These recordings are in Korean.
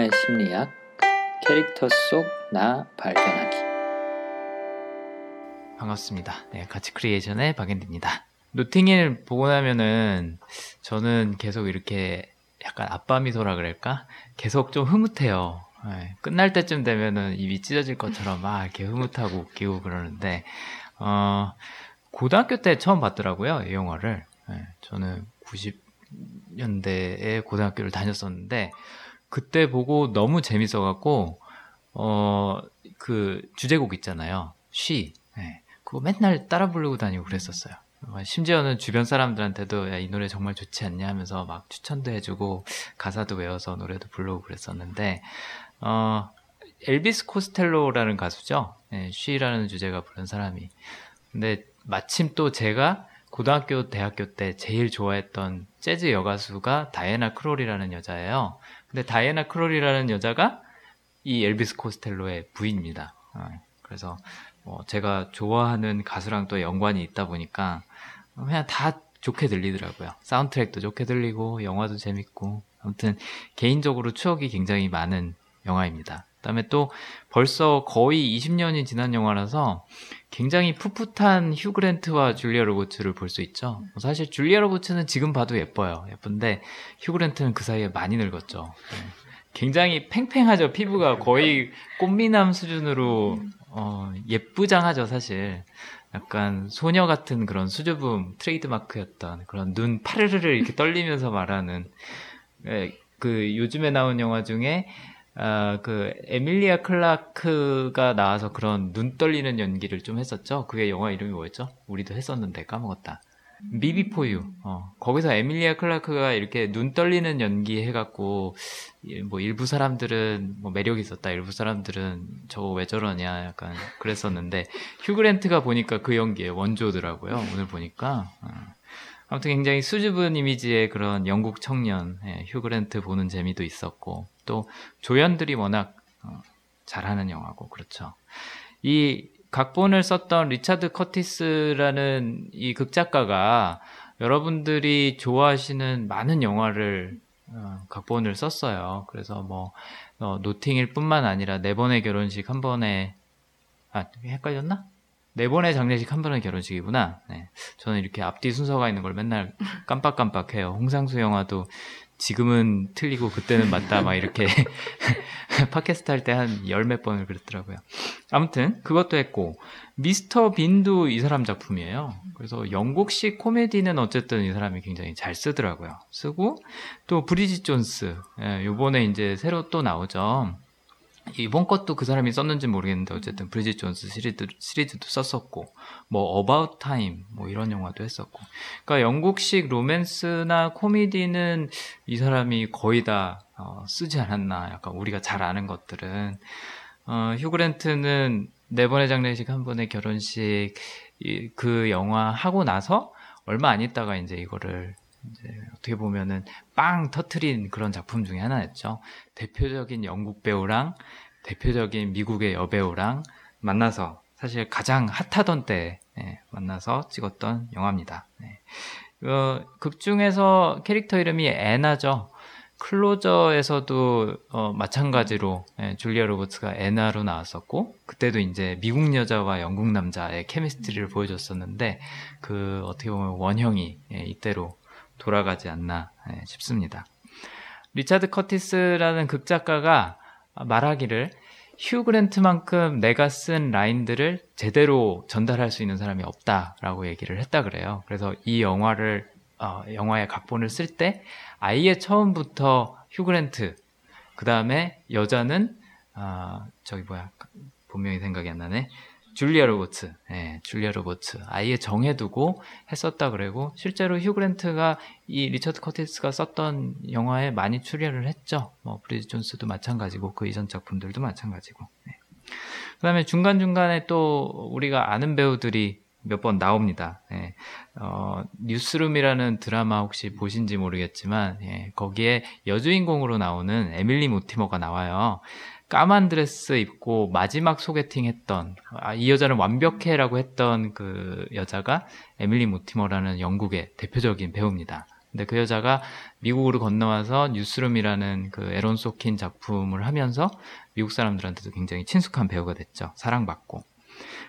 영화의 심리학, 캐릭터 속 나 발견하기. 반갑습니다. 네, 가치 크리에이션의 박앤디입니다. 노팅힐 보고 나면은 저는 계속 이렇게 약간 아빠 미소라 그럴까? 계속 좀 흐뭇해요. 네, 끝날 때쯤 되면은 입이 찢어질 것처럼 막 이렇게 흐뭇하고 웃기고 그러는데, 어, 고등학교 때 처음 봤더라고요, 이 영화를. 네, 저는 90년대에 고등학교를 다녔었는데, 그때 보고 너무 재밌어갖고, 어, 그 주제곡 있잖아요. 쉬. 네. 그거 맨날 따라 부르고 다니고 그랬었어요. 심지어는 주변 사람들한테도 야, 이 노래 정말 좋지 않냐 하면서 막 추천도 해주고 가사도 외워서 노래도 부르고 그랬었는데, 어, 엘비스 코스텔로라는 가수죠. 네, 쉬라는 주제가 부른 사람이. 근데 마침 또 제가 고등학교, 대학교 때 제일 좋아했던 재즈 여가수가 다이애나 크롤이라는 여자예요. 근데 다이애나 크롤이라는 여자가 이 엘비스 코스텔로의 부인입니다. 어, 그래서 뭐 제가 좋아하는 가수랑 또 연관이 있다 보니까 그냥 다 좋게 들리더라고요. 사운드트랙도 좋게 들리고 영화도 재밌고 아무튼 개인적으로 추억이 굉장히 많은 영화입니다. 그다음에 또 벌써 거의 20년이 지난 영화라서 굉장히 풋풋한 휴 그랜트와 줄리아 로버츠를 볼 수 있죠. 뭐 사실 줄리아 로버츠는 지금 봐도 예뻐요. 예쁜데 휴 그랜트는 그 사이에 많이 늙었죠. 네. 굉장히 팽팽하죠. 피부가 거의 꽃미남 수준으로 어, 예쁘장하죠, 사실. 약간 소녀 같은 그런 수줍음 트레이드 마크였던 그런 눈 파르르르 이렇게 떨리면서 말하는 예, 그 요즘에 나온 영화 중에 아, 그 에밀리아 클라크가 나와서 그런 눈 떨리는 연기를 좀 했었죠. 그게 영화 이름이 뭐였죠? 우리도 했었는데 까먹었다. 미비포유. 어, 거기서 에밀리아 클라크가 이렇게 눈 떨리는 연기 해갖고, 뭐 일부 사람들은 뭐 매력이 있었다, 일부 사람들은 저거 왜 저러냐, 약간 그랬었는데, 휴그랜트가 보니까 그 연기에 원조더라고요, 오늘 보니까. 어. 아무튼 굉장히 수줍은 이미지의 그런 영국 청년, 예, 휴그랜트 보는 재미도 있었고, 또 조연들이 워낙 어, 잘하는 영화고, 그렇죠. 이 각본을 썼던 리차드 커티스라는 이 극작가가 여러분들이 좋아하시는 많은 영화를 어, 각본을 썼어요. 그래서 뭐 어, 노팅힐뿐만 아니라 네 번의 결혼식 한 번에 아 헷갈렸나? 네 번의 장례식 한 번의 결혼식이구나. 네. 저는 이렇게 앞뒤 순서가 있는 걸 맨날 깜빡깜빡해요. 홍상수 영화도 지금은 틀리고 그때는 맞다 막 이렇게 팟캐스트 할 때 한 열 몇 번을 그랬더라고요. 아무튼 그것도 했고 미스터 빈도 이 사람 작품이에요. 그래서 영국식 코미디는 어쨌든 이 사람이 굉장히 잘 쓰더라고요. 쓰고 또 브리짓 존스 예, 요번에 이제 새로 또 나오죠. 이번 것도 그 사람이 썼는지 모르겠는데 어쨌든 브리짓 존스 시리즈, 시리즈도 썼었고 뭐 About Time 뭐 이런 영화도 했었고. 그러니까 영국식 로맨스나 코미디는 이 사람이 거의 다 어, 쓰지 않았나 약간 우리가 잘 아는 것들은. 어, 휴그랜트는 네 번의 장례식 한 번의 결혼식 이, 그 영화 하고 나서 얼마 안 있다가 이제 이거를 어떻게 보면은 빵 터트린 그런 작품 중에 하나였죠. 대표적인 영국 배우랑 대표적인 미국의 여배우랑 만나서 사실 가장 핫하던 때 예, 만나서 찍었던 영화입니다. 예. 어, 극 중에서 캐릭터 이름이 애나죠. 클로저에서도 어, 마찬가지로 예, 줄리아 로버츠가 애나로 나왔었고 그때도 이제 미국 여자와 영국 남자의 chemistry를 보여줬었는데 그 어떻게 보면 원형이 예, 이때로 돌아가지 않나 예, 싶습니다. 리차드 커티스라는 극작가가 말하기를 휴 그랜트만큼 내가 쓴 라인들을 제대로 전달할 수 있는 사람이 없다라고 얘기를 했다 그래요. 그래서 이 영화를 어, 영화의 각본을 쓸 때 아예 처음부터 휴 그랜트 그 다음에 여자는 어, 저기 뭐야 분명히 생각이 안 나네 줄리아 로버츠, 예, 줄리아 로버츠 아예 정해두고 했었다 그러고 실제로 휴 그랜트가 이 리처드 커티스가 썼던 영화에 많이 출연을 했죠. 뭐 브리짓 존스도 마찬가지고 그 이전 작품들도 마찬가지고. 예. 그다음에 중간 중간에 또 우리가 아는 배우들이 몇 번 나옵니다. 예. 어, 뉴스룸이라는 드라마 혹시 보신지 모르겠지만 예, 거기에 여주인공으로 나오는 에밀리 모티머가 나와요. 까만 드레스 입고 마지막 소개팅 했던 아, 이 여자는 완벽해라고 했던 그 여자가 에밀리 모티머라는 영국의 대표적인 배우입니다. 근데 그 여자가 미국으로 건너와서 뉴스룸이라는 그 에런 소킨 작품을 하면서 미국 사람들한테도 굉장히 친숙한 배우가 됐죠. 사랑받고.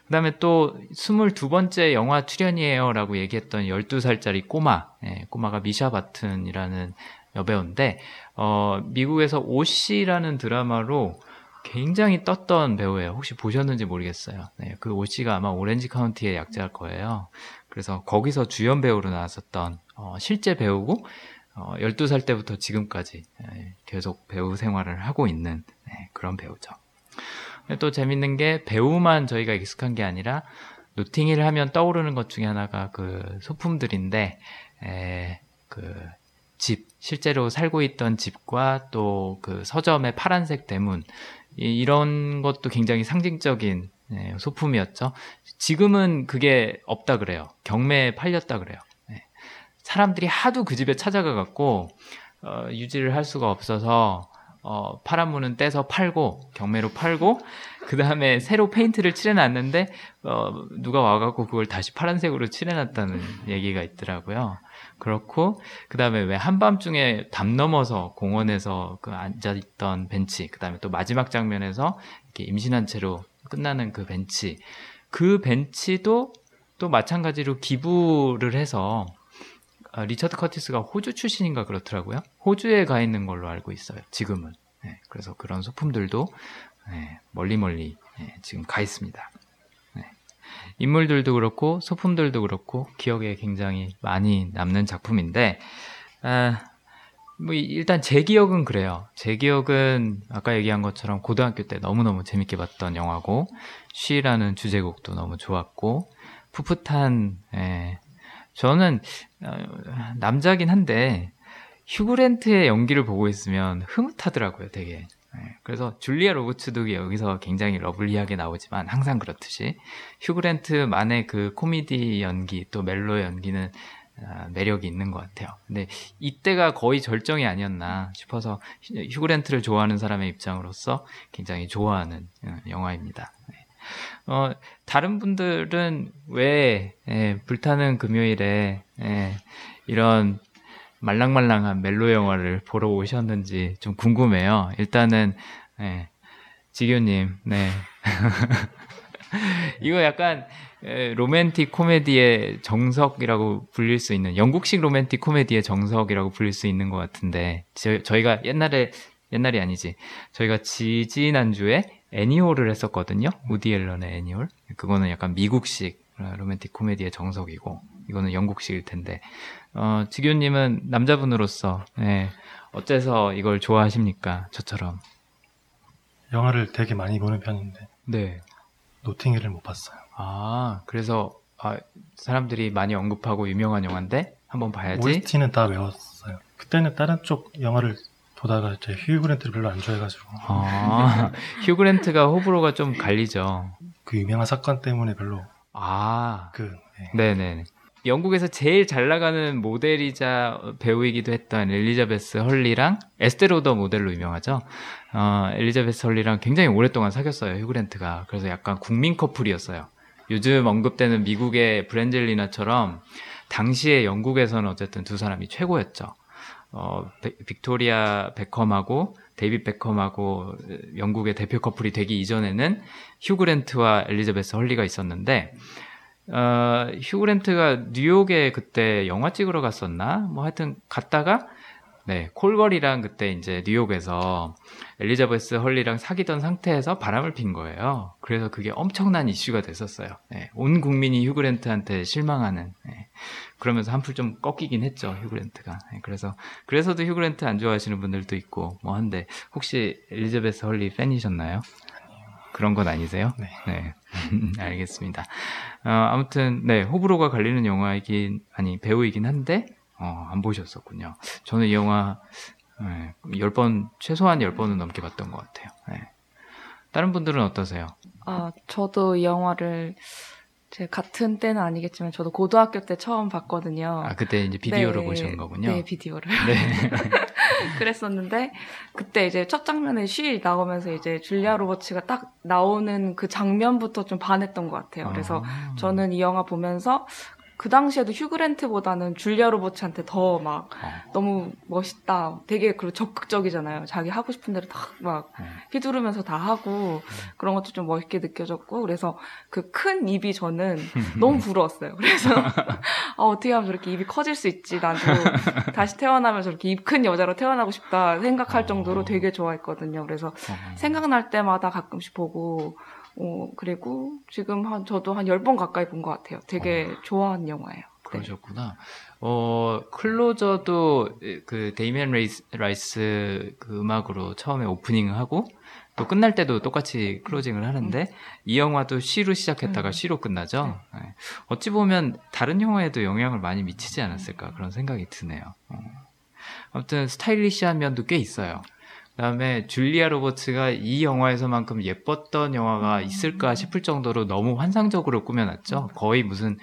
그 다음에 또 22번째 영화 출연이에요 라고 얘기했던 12살짜리 꼬마, 예, 꼬마가 미샤 바튼이라는 여배우인데, 어, 미국에서 오씨라는 드라마로 굉장히 떴던 배우예요. 혹시 보셨는지 모르겠어요. 네, 그 오씨가 아마 오렌지 카운티의 약자일 거예요. 그래서 거기서 주연 배우로 나왔었던 어, 실제 배우고 어, 12살 때부터 지금까지 예, 계속 배우 생활을 하고 있는 네, 그런 배우죠. 또 재밌는 게 배우만 저희가 익숙한 게 아니라 노팅힐 하면 떠오르는 것 중에 하나가 그 소품들인데 에, 그 집, 실제로 살고 있던 집과 또 그 서점의 파란색 대문 이, 런 것도 굉장히 상징적인 네, 소품이었죠. 지금은 그게 없다 그래요. 경매에 팔렸다 그래요. 네. 사람들이 하도 그 집에 찾아가 갖고 어, 유지를 할 수가 없어서 어, 파란 문은 떼서 팔고 경매로 팔고 그 다음에 새로 페인트를 칠해놨는데 어, 누가 와갖고 그걸 다시 파란색으로 칠해놨다는 얘기가 있더라고요. 그렇고 그 다음에 왜 한밤중에 담 넘어서 공원에서 그 앉아 있던 벤치 그 다음에 또 마지막 장면에서 이렇게 임신한 채로 끝나는 그 벤치 그 벤치도 또 마찬가지로 기부를 해서 아, 리처드 커티스가 호주 출신인가 그렇더라고요. 호주에 가 있는 걸로 알고 있어요. 지금은. 네, 그래서 그런 소품들도 네, 멀리 멀리 네, 지금 가 있습니다. 네. 인물들도 그렇고 소품들도 그렇고 기억에 굉장히 많이 남는 작품인데 아, 뭐 일단 제 기억은 그래요. 제 기억은 아까 얘기한 것처럼 고등학교 때 너무너무 재밌게 봤던 영화고 She라는 주제곡도 너무 좋았고 풋풋한 예, 저는 어, 남자긴 한데 휴그랜트의 연기를 보고 있으면 흐뭇하더라고요, 되게. 네, 그래서 줄리아 로버츠도 여기서 굉장히 lovely하게 나오지만 항상 그렇듯이 휴그랜트만의 그 코미디 연기 또 멜로 연기는 아, 매력이 있는 것 같아요. 근데 이때가 거의 절정이 아니었나 싶어서 휴그랜트를 좋아하는 사람의 입장으로서 굉장히 좋아하는 어, 영화입니다. 네. 어, 다른 분들은 왜 예, 불타는 금요일에 예, 이런 말랑말랑한 멜로 영화를 보러 오셨는지 좀 궁금해요. 일단은 예, 지교님, 네. 이거 약간 에, 로맨틱 코미디의 정석이라고 불릴 수 있는 영국식 로맨틱 코미디의 정석이라고 불릴 수 있는 것 같은데 저, 저희가 옛날에 옛날이 아니지 저희가 지지난주에 애니홀을 했었거든요. 우디 앨런의 애니홀. 그거는 약간 미국식 로맨틱 코미디의 정석이고 이거는 영국식일 텐데 어, 지교님은 남자분으로서 예, 어째서 이걸 좋아하십니까? 저처럼 영화를 되게 많이 보는 편인데 네. 노팅힐을 못 봤어요. 아 그래서 아, 사람들이 많이 언급하고 유명한 영화인데 한번 봐야지. OST는 다 외웠어요. 그때는 다른 쪽 영화를 보다가 제 휴그랜트를 별로 안 좋아해가지고. 아, 휴그랜트가 호불호가 좀 갈리죠. 그 유명한 사건 때문에 별로. 아, 그. 네. 네네. 영국에서 제일 잘 나가는 모델이자 배우이기도 했던 엘리자베스 헐리랑 에스테로더 모델로 유명하죠. 어, 엘리자베스 헐리랑 굉장히 오랫동안 사귀었어요, 휴그랜트가. 그래서 약간 국민 커플이었어요. 요즘 언급되는 미국의 브랜젤리나처럼 당시에 영국에서는 어쨌든 두 사람이 최고였죠. 어, 빅토리아 베컴하고 데이빗 베컴하고 영국의 대표 커플이 되기 이전에는 휴그랜트와 엘리자베스 헐리가 있었는데 어, 휴그랜트가 뉴욕에 그때 영화 찍으러 갔었나? 뭐 하여튼 갔다가 네, 콜걸이랑 그때 이제 뉴욕에서 엘리자베스 헐리랑 사귀던 상태에서 바람을 핀 거예요. 그래서 그게 엄청난 이슈가 됐었어요. 네, 온 국민이 휴그랜트한테 실망하는. 네, 그러면서 한풀 좀 꺾이긴 했죠, 휴그랜트가. 네, 그래서, 그래서도 휴그랜트 안 좋아하시는 분들도 있고, 뭐 한데, 혹시 엘리자베스 헐리 팬이셨나요? 그런 건 아니세요? 네. 네. 알겠습니다. 어, 아무튼, 네, 호불호가 갈리는 영화이긴, 아니, 배우이긴 한데, 어, 안 보셨었군요. 저는 이 영화 네, 10번, 최소한 10번은 넘게 봤던 것 같아요. 네. 다른 분들은 어떠세요? 아, 저도 이 영화를 제 같은 때는 아니겠지만 저도 고등학교 때 처음 봤거든요. 아, 그때 이제 비디오를 네, 보신 거군요. 네, 비디오를. 네. 그랬었는데 그때 이제 첫 장면에 쉬 나오면서 이제 줄리아 로버츠가 딱 나오는 그 장면부터 좀 반했던 것 같아요. 그래서 아. 저는 이 영화 보면서 그 당시에도 휴그랜트보다는 줄리아 로버츠한테 더막 어. 너무 멋있다. 되게 그리고 적극적이잖아요. 자기 하고 싶은 대로 막 음. 휘두르면서 다 하고 그런 것도 좀 멋있게 느껴졌고 그래서 그 큰 입이 저는 너무 부러웠어요. 그래서 아, 어떻게 하면 저렇게 입이 커질 수 있지? 나도 다시 태어나면 저렇게 입 큰 여자로 태어나고 싶다 생각할 어. 정도로 되게 좋아했거든요. 그래서 어. 생각날 때마다 가끔씩 보고 어, 그리고 지금 한 저도 한 10번 가까이 본 것 같아요. 되게 좋아하는 영화예요. 네. 그러셨구나. 어, 클로저도 그 데이미안 레이스, 라이스 그 음악으로 처음에 오프닝을 하고 또 끝날 때도 똑같이 closing을 하는데 이 영화도 She로 시작했다가 음. She로 끝나죠. 네. 어찌 보면 다른 영화에도 영향을 많이 미치지 않았을까 그런 생각이 드네요. 어. 아무튼 stylish한 면도 꽤 있어요. 그다음에 줄리아 로버츠가 이 영화에서만큼 예뻤던 영화가 있을까 싶을 정도로 너무 환상적으로 꾸며놨죠. 거의 무슨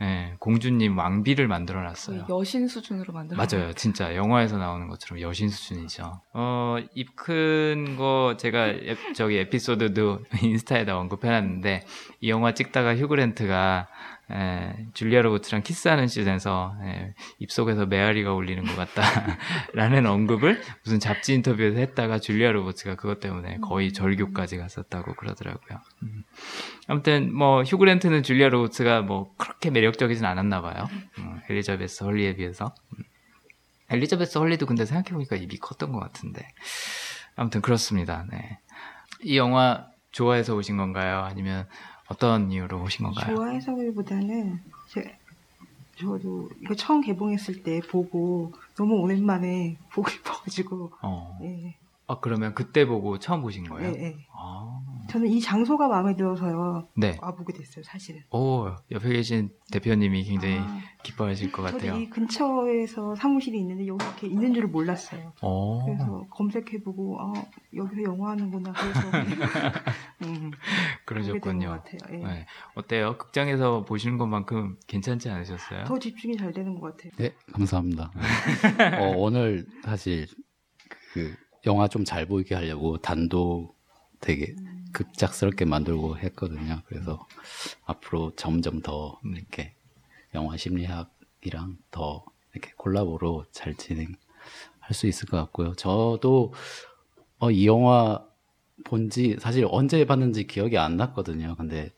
예, 공주님 왕비를 만들어놨어요. 여신 수준으로 만들어 맞아요. 진짜 영화에서 나오는 것처럼 여신 수준이죠. 어, 입 큰 거 제가 에- 저기 에피소드도 인스타에다 언급해놨는데 이 영화 찍다가 휴그랜트가 에, 줄리아 로버츠랑 키스하는 씬에서 에, 입속에서 메아리가 울리는 것 같다라는 언급을 무슨 잡지 인터뷰에서 했다가 줄리아 로버츠가 그것 때문에 거의 절교까지 갔었다고 그러더라고요. 음. 아무튼 뭐 휴그랜트는 줄리아 로버츠가 뭐 그렇게 매력적이진 않았나 봐요. 음, 엘리자베스 헐리에 비해서. 음. 엘리자베스 헐리도 근데 생각해보니까 입이 컸던 것 같은데. 아무튼 그렇습니다. 네. 이 영화 좋아해서 오신 건가요? 아니면 어떤 이유로 오신 건가요? 좋아해서기보다는 제, 저도 이거 처음 개봉했을 때 보고 너무 오랜만에 보고 싶어가지고 어. 예, 아, 그러면 그때 보고 처음 보신 예, 거예요? 예. 아. 저는 이 장소가 마음에 들어서요 네. 와보게 됐어요 사실은 오, 옆에 계신 대표님이 굉장히 아, 기뻐하실 것 같아요. 저도 이 근처에서 사무실이 있는데 여기 이렇게 있는 줄을 몰랐어요 오. 그래서 검색해보고 아 여기서 영화 하는구나 그래서 음, 것 그러셨군요. 같아요 예. 네. 어때요? 극장에서 보시는 것만큼 괜찮지 않으셨어요? 더 집중이 잘 되는 것 같아요 네, 감사합니다. 어, 오늘 사실 그 영화 좀 잘 보이게 하려고 단도 되게 급작스럽게 만들고 했거든요. 그래서 앞으로 점점 더 음. 이렇게 영화 심리학이랑 더 이렇게 콜라보로 잘 진행할 수 있을 것 같고요. 저도 어, 이 영화 본지 사실 언제 봤는지 기억이 안 났거든요. 근데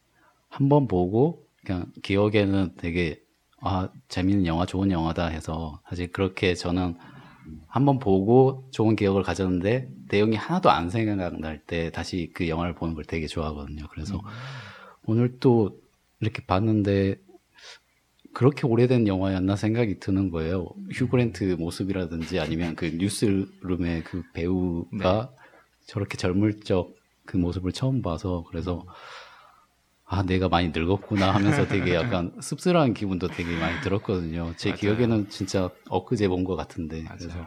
한 번 보고 그냥 기억에는 되게 아 재밌는 영화, 좋은 영화다 해서 사실 그렇게 저는 한번 보고 좋은 기억을 가졌는데 내용이 하나도 안 생각날 때 다시 그 영화를 보는 걸 되게 좋아하거든요. 그래서 오늘 또 이렇게 봤는데 그렇게 오래된 영화였나 생각이 드는 거예요. 휴그랜트 모습이라든지 아니면 그 뉴스룸의 그 배우가 저렇게 젊을 적 그 모습을 처음 봐서 그래서 아 내가 많이 늙었구나 하면서 되게 약간 씁쓸한 기분도 되게 많이 들었거든요. 제 맞아요. 기억에는 진짜 엊그제 본 것 같은데 그래서 맞아요.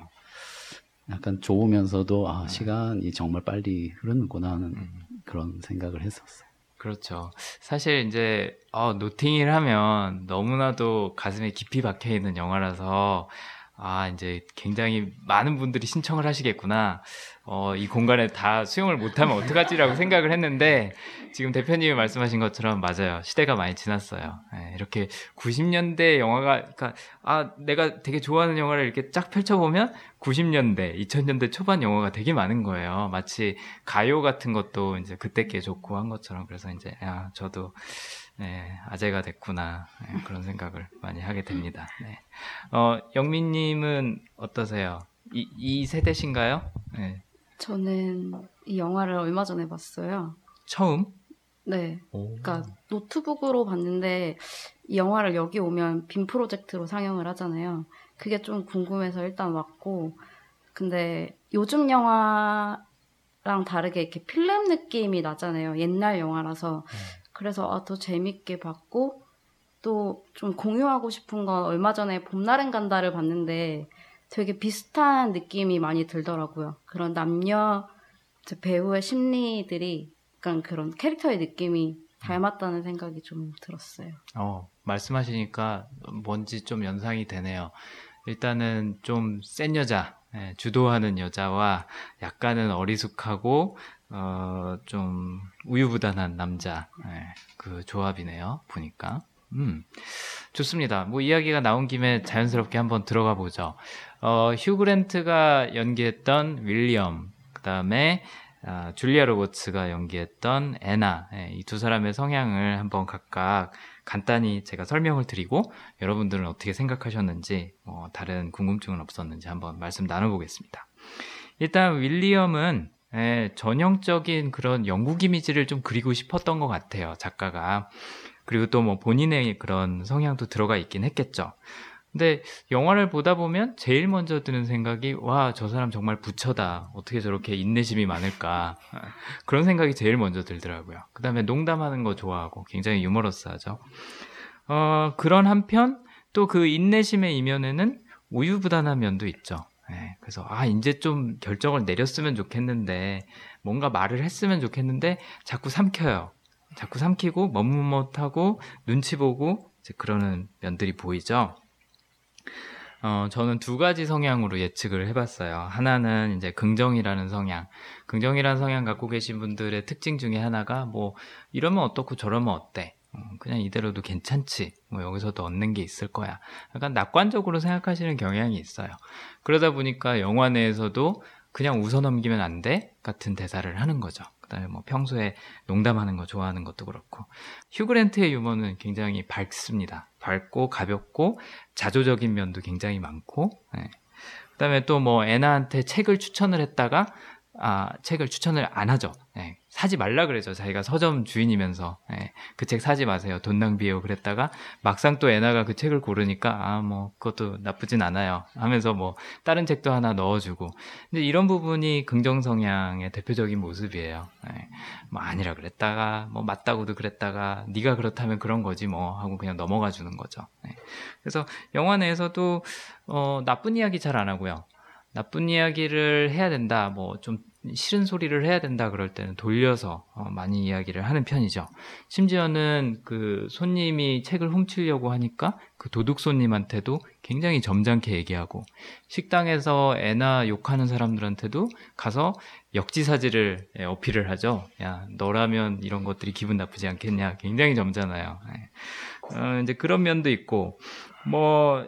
약간 좋으면서도 아 시간이 정말 빨리 흐르는구나 하는 음. 그런 생각을 했었어요. 그렇죠. 사실 이제 어, 노팅힐 하면 너무나도 가슴에 깊이 박혀 있는 영화라서 아 이제 굉장히 많은 분들이 신청을 하시겠구나. 어, 이 공간에 다 수용을 못하면 어떡하지라고 생각을 했는데 지금 대표님이 말씀하신 것처럼 맞아요. 시대가 많이 지났어요. 예, 이렇게 90년대 영화가 그러니까 아 내가 되게 좋아하는 영화를 이렇게 쫙 펼쳐보면 90년대, 2000년대 초반 영화가 되게 많은 거예요. 마치 가요 같은 것도 이제 그때 게 좋고 한 것처럼 그래서 이제 야 저도 네, 아재가 됐구나 네, 그런 생각을 많이 하게 됩니다. 네. 어, 영민님은 어떠세요? 이, 이 세대신가요? 네. 저는 이 영화를 얼마 전에 봤어요. 처음? 네. 오. 그러니까 노트북으로 봤는데 이 영화를 여기 오면 빔 프로젝트로 상영을 하잖아요. 그게 좀 궁금해서 일단 왔고 근데 요즘 영화랑 다르게 이렇게 필름 느낌이 나잖아요. 옛날 영화라서 그래서 아, 더 재밌게 봤고 또 좀 공유하고 싶은 건 얼마 전에 봄날은 간다를 봤는데 되게 비슷한 느낌이 많이 들더라고요. 그런 남녀 배우의 심리들이 약간 그런 캐릭터의 느낌이 닮았다는 생각이 좀 들었어요. 어, 말씀하시니까 뭔지 좀 연상이 되네요. 일단은 좀 센 여자, 예, 주도하는 여자와 약간은 어리숙하고 어, 좀 우유부단한 남자, 예, 그 조합이네요. 보니까. 음, 좋습니다. 뭐 이야기가 나온 김에 자연스럽게 한번 들어가 보죠. 어, 휴 그랜트가 연기했던 윌리엄, 그 다음에 아, 줄리아 로버츠가 연기했던 애나 예, 이두 사람의 성향을 한번 각각 간단히 제가 설명을 드리고 여러분들은 어떻게 생각하셨는지 뭐 다른 궁금증은 없었는지 한번 말씀 나눠보겠습니다. 일단 윌리엄은 예, 전형적인 그런 영국 이미지를 좀 그리고 싶었던 것 같아요 작가가 그리고 또 뭐 본인의 그런 성향도 들어가 있긴 했겠죠. 근데 영화를 보다 보면 제일 먼저 드는 생각이 와 저 사람 정말 부처다. 어떻게 저렇게 인내심이 많을까? 그런 생각이 제일 먼저 들더라고요. 그 다음에 농담하는 거 좋아하고 굉장히 유머러스하죠. 어, 그런 한편 또 그 인내심의 이면에는 우유부단한 면도 있죠. 네, 그래서 아 이제 좀 결정을 내렸으면 좋겠는데 뭔가 말을 했으면 좋겠는데 자꾸 삼켜요. 자꾸 삼키고 머뭇머뭇하고 눈치 보고 이제 그러는 면들이 보이죠 어, 저는 두 가지 성향으로 예측을 해봤어요. 하나는 이제 긍정이라는 성향. 긍정이라는 성향 갖고 계신 분들의 특징 중에 하나가 뭐 이러면 어떻고 저러면 어때? 어, 그냥 이대로도 괜찮지. 뭐 여기서도 얻는 게 있을 거야. 약간 낙관적으로 생각하시는 경향이 있어요. 그러다 보니까 영화 내에서도 그냥 웃어 넘기면 안 돼? 같은 대사를 하는 거죠. 그다음에 뭐 평소에 농담하는 거 좋아하는 것도 그렇고 휴그랜트의 유머는 굉장히 밝습니다. 밝고 가볍고 자조적인 면도 굉장히 많고 네. 그다음에 또 뭐 애나한테 책을 추천을 했다가 아, 책을 추천을 안 하죠. 네, 사지 말라 그래죠. 자기가 서점 주인이면서 네, 그책 사지 마세요. 돈 낭비해요. 그랬다가 막상 또 애나가 그 책을 고르니까 아 뭐 그것도 나쁘진 않아요. 하면서 뭐 다른 책도 하나 넣어주고. 근데 이런 부분이 긍정 성향의 대표적인 모습이에요. 네, 뭐 아니라 그랬다가 뭐 맞다고도 그랬다가 네가 그렇다면 그런 거지 뭐 하고 그냥 넘어가 주는 거죠. 네. 그래서 영화 내에서도 어, 나쁜 이야기 잘 안 하고요. 나쁜 이야기를 해야 된다, 뭐 좀 싫은 소리를 해야 된다 그럴 때는 돌려서 어, 많이 이야기를 하는 편이죠. 심지어는 그 손님이 책을 훔치려고 하니까 그 도둑 손님한테도 굉장히 점잖게 얘기하고 식당에서 애나 욕하는 사람들한테도 가서 역지사지를 예, 어필을 하죠. 야 너라면 이런 것들이 기분 나쁘지 않겠냐. 굉장히 점잖아요. 예. 어, 이제 그런 면도 있고 뭐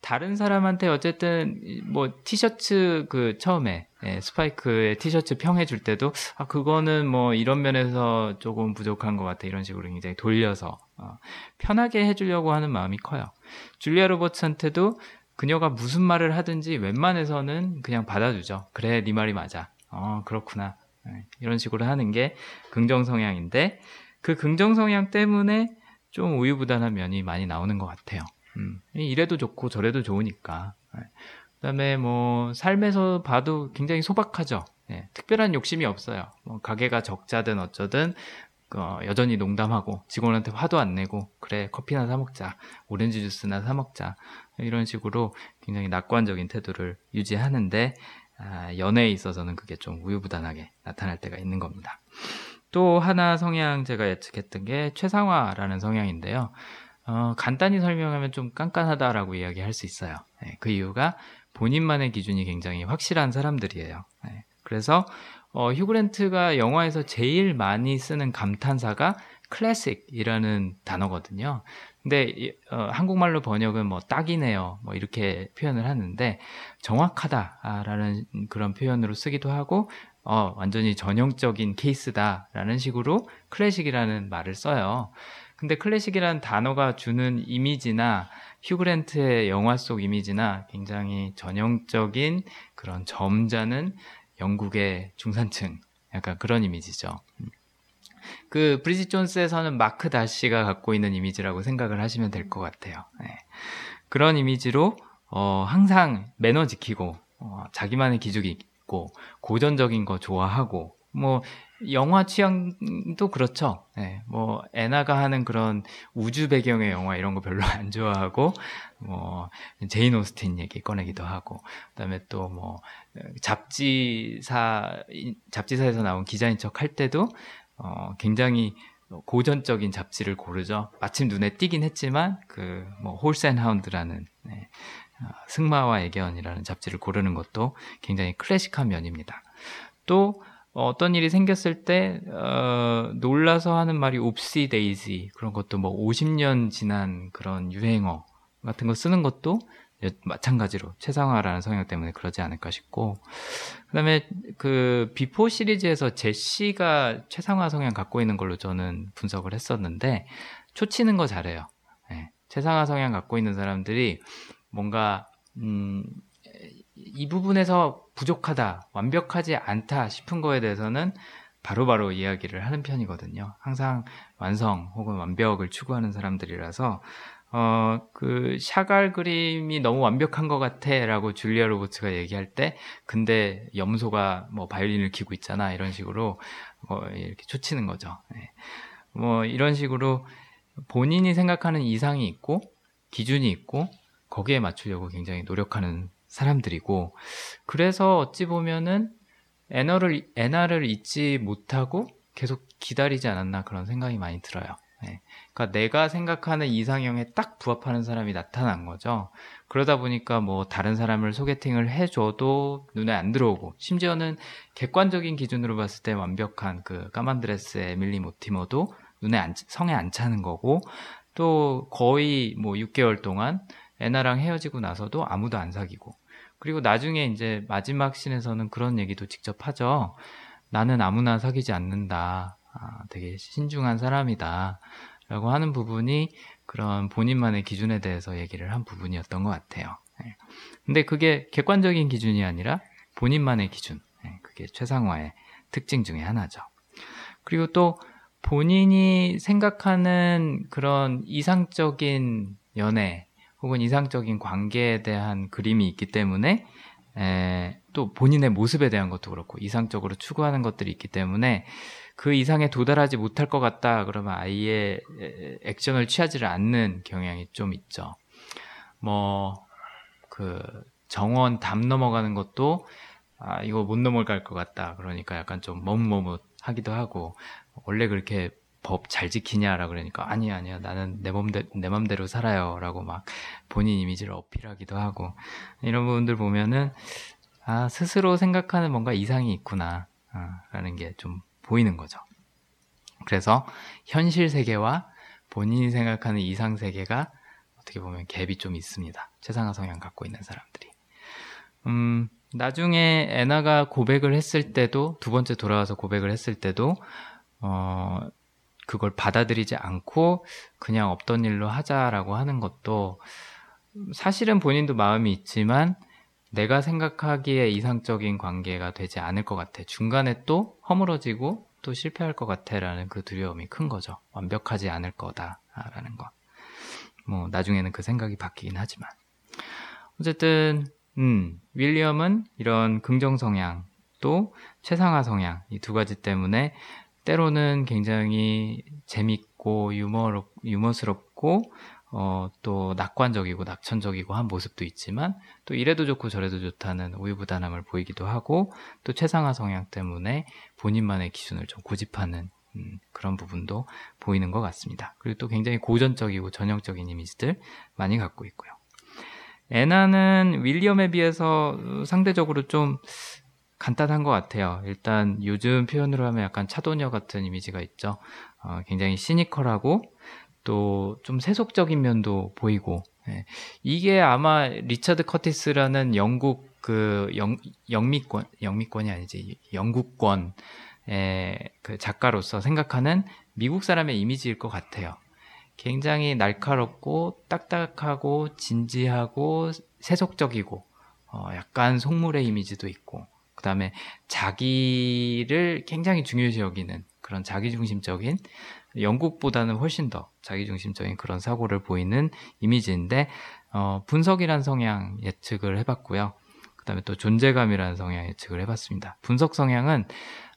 다른 사람한테 어쨌든 뭐 티셔츠 그 처음에 예, 스파이크의 티셔츠 평해 줄 때도 아 그거는 뭐 이런 면에서 조금 부족한 것 같아 이런 식으로 굉장히 돌려서 어, 편하게 해주려고 하는 마음이 커요. 줄리아 로버츠한테도 그녀가 무슨 말을 하든지 웬만해서는 그냥 받아주죠. 그래 네 말이 맞아. 어 그렇구나 예, 이런 식으로 하는 게 긍정 성향인데 그 긍정 성향 때문에 좀 우유부단한 면이 많이 나오는 것 같아요. 음, 이래도 좋고 저래도 좋으니까. 네. 그다음에 뭐 삶에서 봐도 굉장히 소박하죠. 네, 특별한 욕심이 없어요. 뭐 가게가 적자든 어쩌든 어, 여전히 농담하고 직원한테 화도 안 내고 그래 커피나 사 먹자 오렌지 주스나 사 먹자 이런 식으로 굉장히 낙관적인 태도를 유지하는데 아, 연애에 있어서는 그게 좀 우유부단하게 나타날 때가 있는 겁니다. 또 하나 성향 제가 예측했던 게 최상화라는 성향인데요. 어, 간단히 설명하면 좀 깐깐하다라고 이야기할 수 있어요. 네, 그 이유가 본인만의 기준이 굉장히 확실한 사람들이에요. 네, 그래서 어, 휴그랜트가 영화에서 제일 많이 쓰는 감탄사가 클래식이라는 단어거든요. 근데 어, 한국말로 번역은 뭐 딱이네요, 뭐 이렇게 표현을 하는데 정확하다라는 그런 표현으로 쓰기도 하고 어, 완전히 전형적인 케이스다라는 식으로 클래식이라는 말을 써요. 근데 클래식이라는 단어가 주는 이미지나 휴그랜트의 영화 속 이미지나 굉장히 전형적인 그런 점잖은 영국의 중산층 약간 그런 이미지죠. 그 브리짓 존스에서는 마크 다시가 갖고 있는 이미지라고 생각을 하시면 될 것 같아요. 네. 그런 이미지로 어, 항상 매너 지키고 어, 자기만의 기죽이 있고 고전적인 거 좋아하고 뭐 영화 취향도 그렇죠. 네, 뭐 애나가 하는 그런 우주 배경의 영화 이런 거 별로 안 좋아하고 뭐 제인 오스틴 얘기 꺼내기도 하고 그다음에 또 뭐 잡지사 잡지사에서 나온 기자인 척 할 때도 어 굉장히 고전적인 잡지를 고르죠. 마침 눈에 띄긴 했지만 그 뭐 Horse and Hound라는 네, 어, 승마와 애견이라는 잡지를 고르는 것도 굉장히 클래식한 면입니다. 또 어떤 일이 생겼을 때 어, 놀라서 하는 말이 oopsie daisy 그런 것도 뭐 50년 지난 그런 유행어 같은 거 쓰는 것도 마찬가지로 최상화라는 성향 때문에 그러지 않을까 싶고 그다음에 그 Before 시리즈에서 제시가 최상화 성향 갖고 있는 걸로 저는 분석을 했었는데 초치는 거 잘해요. 네. 최상화 성향 갖고 있는 사람들이 뭔가 음, 이 부분에서 부족하다, 완벽하지 않다 싶은 거에 대해서는 바로바로 바로 이야기를 하는 편이거든요. 항상 완성 혹은 완벽을 추구하는 사람들이라서 어, 그 샤갈 그림이 너무 완벽한 것 같아라고 줄리아 로버츠가 얘기할 때 근데 염소가 뭐 바이올린을 키고 있잖아 이런 식으로 어, 이렇게 초치는 거죠. 네. 뭐 이런 식으로 본인이 생각하는 이상이 있고 기준이 있고 거기에 맞추려고 굉장히 노력하는 사람들이고 그래서 어찌 보면은 애너를 애나를 잊지 못하고 계속 기다리지 않았나 그런 생각이 많이 들어요. 네. 그러니까 내가 생각하는 이상형에 딱 부합하는 사람이 나타난 거죠. 그러다 보니까 뭐 다른 사람을 소개팅을 해줘도 눈에 안 들어오고 심지어는 객관적인 기준으로 봤을 때 완벽한 그 까만 드레스의 에밀리 모티머도 눈에 안, 성에 안 차는 거고 또 거의 뭐 6개월 동안 애나랑 헤어지고 나서도 아무도 안 사귀고 그리고 나중에 이제 마지막 씬에서는 그런 얘기도 직접 하죠. 나는 아무나 사귀지 않는다. 아, 되게 신중한 사람이다. 라고 하는 부분이 그런 본인만의 기준에 대해서 얘기를 한 부분이었던 것 같아요. 네. 근데 그게 객관적인 기준이 아니라 본인만의 기준. 네. 그게 최상화의 특징 중에 하나죠. 그리고 또 본인이 생각하는 그런 이상적인 연애 혹은 이상적인 관계에 대한 그림이 있기 때문에 에, 또 본인의 모습에 대한 것도 그렇고 이상적으로 추구하는 것들이 있기 때문에 그 이상에 도달하지 못할 것 같다 그러면 아예 액션을 취하지를 않는 경향이 좀 있죠. 뭐 그 정원 담 넘어가는 것도 아 이거 못 넘어갈 것 같다 그러니까 약간 좀 머뭇머뭇하기도 하고 원래 그렇게 법 잘 지키냐라 그러니까 아니야 아니야 나는 내 맘대 내 맘대로 살아요라고 막 본인 이미지를 어필하기도 하고 이런 부분들 보면은 아 스스로 생각하는 뭔가 이상이 있구나라는 아, 게좀 보이는 거죠. 그래서 현실 세계와 본인이 생각하는 이상 세계가 어떻게 보면 갭이 좀 있습니다. 최상화 성향 갖고 있는 사람들이. 음, 나중에 애나가 고백을 했을 때도 두 번째 돌아와서 고백을 했을 때도 어, 그걸 받아들이지 않고 그냥 없던 일로 하자라고 하는 것도 사실은 본인도 마음이 있지만 내가 생각하기에 이상적인 관계가 되지 않을 것 같아. 중간에 또 허물어지고 또 실패할 것 같아라는 그 두려움이 큰 거죠. 완벽하지 않을 거다라는 거. 뭐 나중에는 그 생각이 바뀌긴 하지만 어쨌든 음, 윌리엄은 이런 긍정 성향 또 최상화 성향 이 두 가지 때문에 때로는 굉장히 재밌고 유머 유머스럽고 어, 또 낙관적이고 낙천적이고 한 모습도 있지만 또 이래도 좋고 저래도 좋다는 우유부단함을 보이기도 하고 또 최상화 성향 때문에 본인만의 기준을 좀 고집하는 음, 그런 부분도 보이는 것 같습니다. 그리고 또 굉장히 고전적이고 전형적인 이미지들 많이 갖고 있고요. 애나는 윌리엄에 비해서 상대적으로 좀 간단한 것 같아요. 일단 요즘 표현으로 하면 약간 차도녀 같은 이미지가 있죠. 어, 굉장히 시니컬하고 또 좀 세속적인 면도 보이고 예. 이게 아마 리처드 커티스라는 영국 그 영, 영미권 영미권이 아니지 영국권의 그 작가로서 생각하는 미국 사람의 이미지일 것 같아요. 굉장히 날카롭고 딱딱하고 진지하고 세속적이고 어, 약간 속물의 이미지도 있고 그 다음에 자기를 굉장히 중요시 여기는 그런 자기중심적인 영국보다는 훨씬 더 자기중심적인 그런 사고를 보이는 이미지인데 어, 분석이란 성향 예측을 해봤고요. 그 다음에 또 존재감이라는 성향 예측을 해봤습니다. 분석 성향은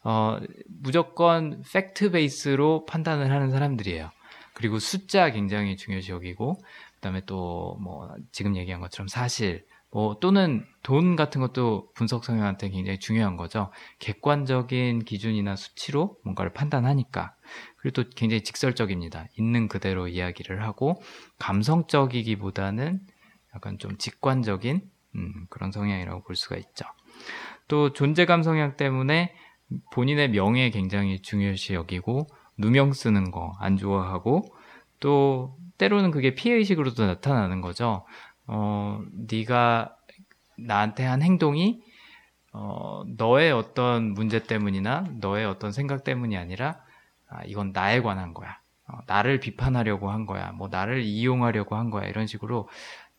어, 무조건 팩트 베이스로 판단을 하는 사람들이에요. 그리고 숫자 굉장히 중요시 여기고 그다음에 또 뭐 지금 얘기한 것처럼 사실 뭐 또는 돈 같은 것도 분석 성향한테 굉장히 중요한 거죠. 객관적인 기준이나 수치로 뭔가를 판단하니까. 그리고 또 굉장히 직설적입니다. 있는 그대로 이야기를 하고 감성적이기보다는 약간 좀 직관적인 음, 그런 성향이라고 볼 수가 있죠. 또 존재감 성향 때문에 본인의 명예 굉장히 중요시 여기고 누명 쓰는 거 안 좋아하고 또 때로는 그게 피해 의식으로도 나타나는 거죠. 어, 네가 나한테 한 행동이 어, 너의 어떤 문제 때문이나 너의 어떤 생각 때문이 아니라 아, 이건 나에 관한 거야. 어, 나를 비판하려고 한 거야. 뭐 나를 이용하려고 한 거야. 이런 식으로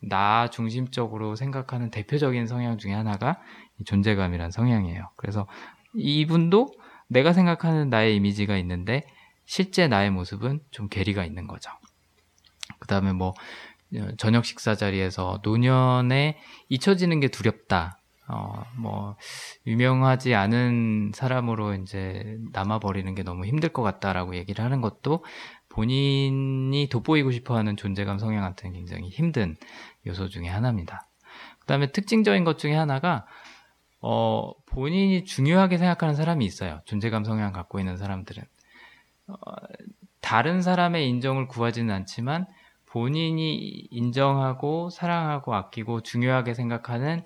나 중심적으로 생각하는 대표적인 성향 중에 하나가 존재감이란 성향이에요. 그래서 이분도 내가 생각하는 나의 이미지가 있는데 실제 나의 모습은 좀 괴리가 있는 거죠. 그 다음에 뭐 어, 저녁 식사 자리에서 노년에 잊혀지는 게 두렵다. 어, 뭐, 유명하지 않은 사람으로 이제 남아버리는 게 너무 힘들 것 같다라고 얘기를 하는 것도 본인이 돋보이고 싶어 하는 존재감 성향한테는 굉장히 힘든 요소 중에 하나입니다. 그 다음에 특징적인 것 중에 하나가, 어, 본인이 중요하게 생각하는 사람이 있어요. 존재감 성향 갖고 있는 사람들은. 어, 다른 사람의 인정을 구하지는 않지만 본인이 인정하고 사랑하고 아끼고 중요하게 생각하는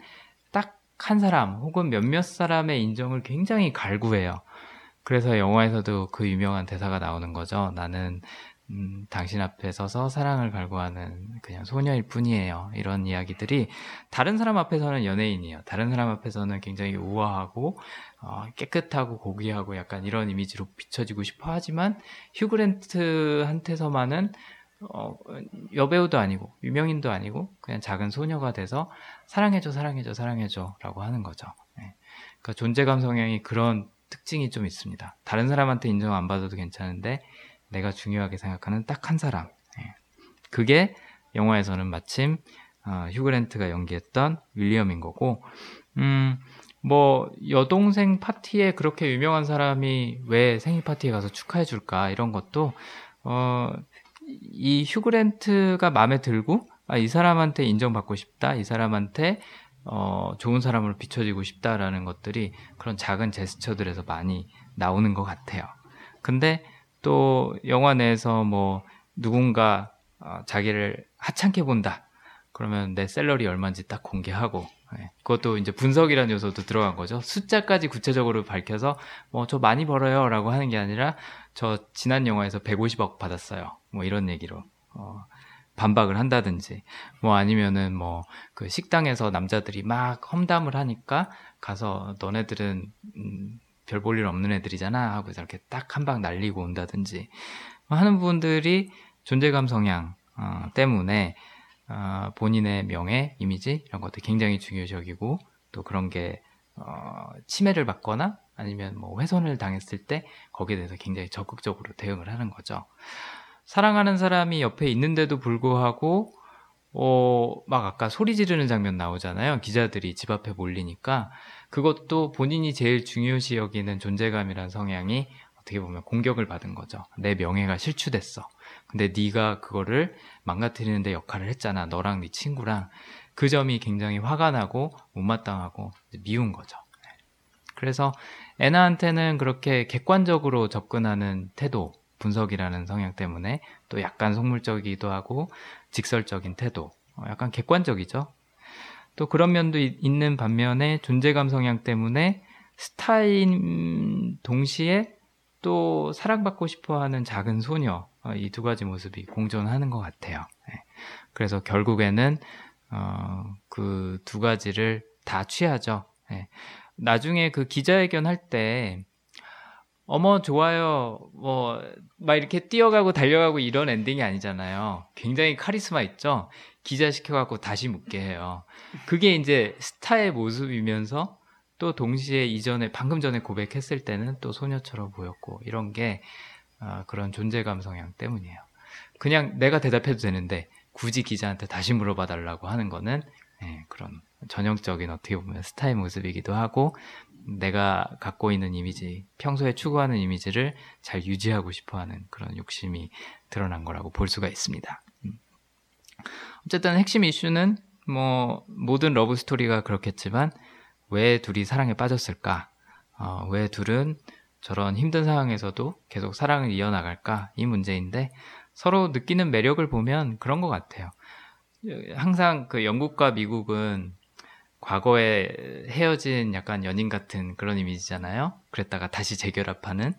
딱 한 사람 혹은 몇몇 사람의 인정을 굉장히 갈구해요. 그래서 영화에서도 그 유명한 대사가 나오는 거죠. 나는 음, 당신 앞에 서서 사랑을 갈구하는 그냥 소녀일 뿐이에요. 이런 이야기들이 다른 사람 앞에서는 연예인이에요. 다른 사람 앞에서는 굉장히 우아하고 어, 깨끗하고 고귀하고 약간 이런 이미지로 비춰지고 싶어 하지만 휴그랜트한테서만은 어, 여배우도 아니고 유명인도 아니고 그냥 작은 소녀가 돼서 사랑해줘 사랑해줘 사랑해줘라고 하는 거죠. 네. 그러니까 존재감 성향이 그런 특징이 좀 있습니다. 다른 사람한테 인정 안 받아도 괜찮은데 내가 중요하게 생각하는 딱 한 사람. 네. 그게 영화에서는 마침 어, 휴그랜트가 연기했던 윌리엄인 거고, 음, 뭐 여동생 파티에 그렇게 유명한 사람이 왜 생일 파티에 가서 축하해 줄까 이런 것도 어, 이 휴그랜트가 마음에 들고 아, 이 사람한테 인정받고 싶다, 이 사람한테 어, 좋은 사람으로 비춰지고 싶다라는 것들이 그런 작은 제스처들에서 많이 나오는 것 같아요. 근데 또 영화 내에서 뭐 누군가 어, 자기를 하찮게 본다. 그러면 내 셀러리 얼마인지 딱 공개하고 네. 그것도 이제 분석이라는 요소도 들어간 거죠. 숫자까지 구체적으로 밝혀서 뭐 저 많이 벌어요라고 하는 게 아니라 저 지난 영화에서 150억 받았어요. 뭐 이런 얘기로 어, 반박을 한다든지 뭐 아니면은 뭐 그 식당에서 남자들이 막 험담을 하니까 가서 너네들은 음, 별 볼 일 없는 애들이잖아 하고 이렇게 딱 한 방 날리고 온다든지 하는 분들이 존재감 성향 어, 때문에 어, 본인의 명예, 이미지 이런 것도 굉장히 중요시 여기고 또 그런 게 어, 침해를 받거나 아니면 뭐 훼손을 당했을 때 거기에 대해서 굉장히 적극적으로 대응을 하는 거죠. 사랑하는 사람이 옆에 있는데도 불구하고 어, 막 아까 소리 지르는 장면 나오잖아요. 기자들이 집 앞에 몰리니까 그것도 본인이 제일 중요시 여기는 존재감이란 성향이 어떻게 보면 공격을 받은 거죠. 내 명예가 실추됐어. 근데 네가 그거를 망가뜨리는데 역할을 했잖아. 너랑 네 친구랑 그 점이 굉장히 화가 나고 못마땅하고 미운 거죠. 그래서 애나한테는 그렇게 객관적으로 접근하는 태도, 분석이라는 성향 때문에 또 약간 속물적이기도 하고 직설적인 태도, 어, 약간 객관적이죠. 또 그런 면도 있는 반면에 존재감 성향 때문에 스타인 동시에 또 사랑받고 싶어 하는 작은 소녀, 어, 이두 가지 모습이 공존하는 것 같아요. 네. 그래서 결국에는 어, 그 두 가지를 다 취하죠. 네. 나중에 그 기자회견 할 때 어머 좋아요 뭐 막 이렇게 뛰어가고 달려가고 이런 엔딩이 아니잖아요. 굉장히 카리스마 있죠. 기자 시켜갖고 다시 묻게 해요. 그게 이제 스타의 모습이면서 또 동시에 이전에 방금 전에 고백했을 때는 또 소녀처럼 보였고 이런 게 어, 그런 존재감 성향 때문이에요. 그냥 내가 대답해도 되는데 굳이 기자한테 다시 물어봐 달라고 하는 거는 네, 그런 전형적인 어떻게 보면 스타의 모습이기도 하고 내가 갖고 있는 이미지, 평소에 추구하는 이미지를 잘 유지하고 싶어 하는 그런 욕심이 드러난 거라고 볼 수가 있습니다. 음. 어쨌든 핵심 이슈는 뭐 모든 러브 스토리가 그렇겠지만 왜 둘이 사랑에 빠졌을까? 어, 왜 둘은 저런 힘든 상황에서도 계속 사랑을 이어나갈까? 이 문제인데 서로 느끼는 매력을 보면 그런 것 같아요. 항상 그 영국과 미국은 과거에 헤어진 약간 연인 같은 그런 이미지잖아요. 그랬다가 다시 재결합하는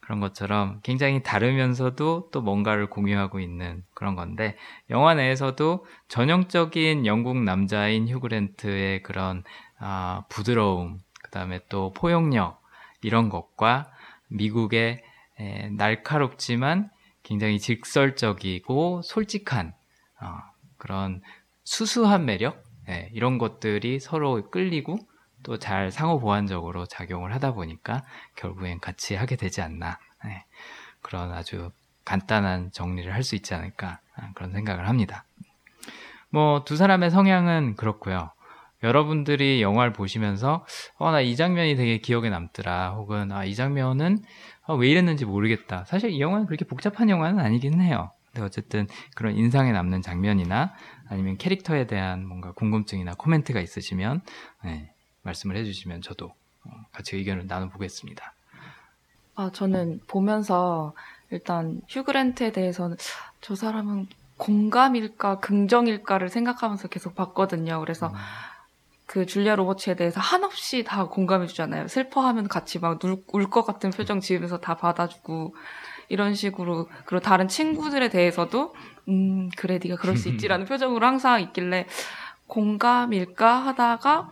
그런 것처럼 굉장히 다르면서도 또 뭔가를 공유하고 있는 그런 건데 영화 내에서도 전형적인 영국 남자인 휴그랜트의 그런 아, 부드러움, 그 다음에 또 포용력 이런 것과 미국의 에, 날카롭지만 굉장히 직설적이고 솔직한 어, 그런 수수한 매력 예, 이런 것들이 서로 끌리고 또 잘 상호 보완적으로 작용을 하다 보니까 결국엔 같이 하게 되지 않나 예, 그런 아주 간단한 정리를 할 수 있지 않을까 아, 그런 생각을 합니다. 뭐 두 사람의 성향은 그렇고요. 여러분들이 영화를 보시면서 어 나 이 장면이 되게 기억에 남더라 혹은 아 이 장면은 어, 왜 이랬는지 모르겠다. 사실 이 영화는 그렇게 복잡한 영화는 아니긴 해요. 근데 어쨌든 그런 인상에 남는 장면이나 아니면 캐릭터에 대한 뭔가 궁금증이나 코멘트가 있으시면 네, 말씀을 해주시면 저도 어, 같이 의견을 나눠보겠습니다. 아, 저는 보면서 일단 휴그랜트에 대해서는 저 사람은 공감일까 긍정일까를 생각하면서 계속 봤거든요. 그래서 음. 그 줄리아 로버츠에 대해서 한없이 다 공감해 주잖아요. 슬퍼하면 같이 막 울것 같은 표정 지으면서 다 받아주고 이런 식으로 그리고 다른 친구들에 대해서도 음 그래 네가 그럴 수 있지라는 표정으로 항상 있길래 공감일까 하다가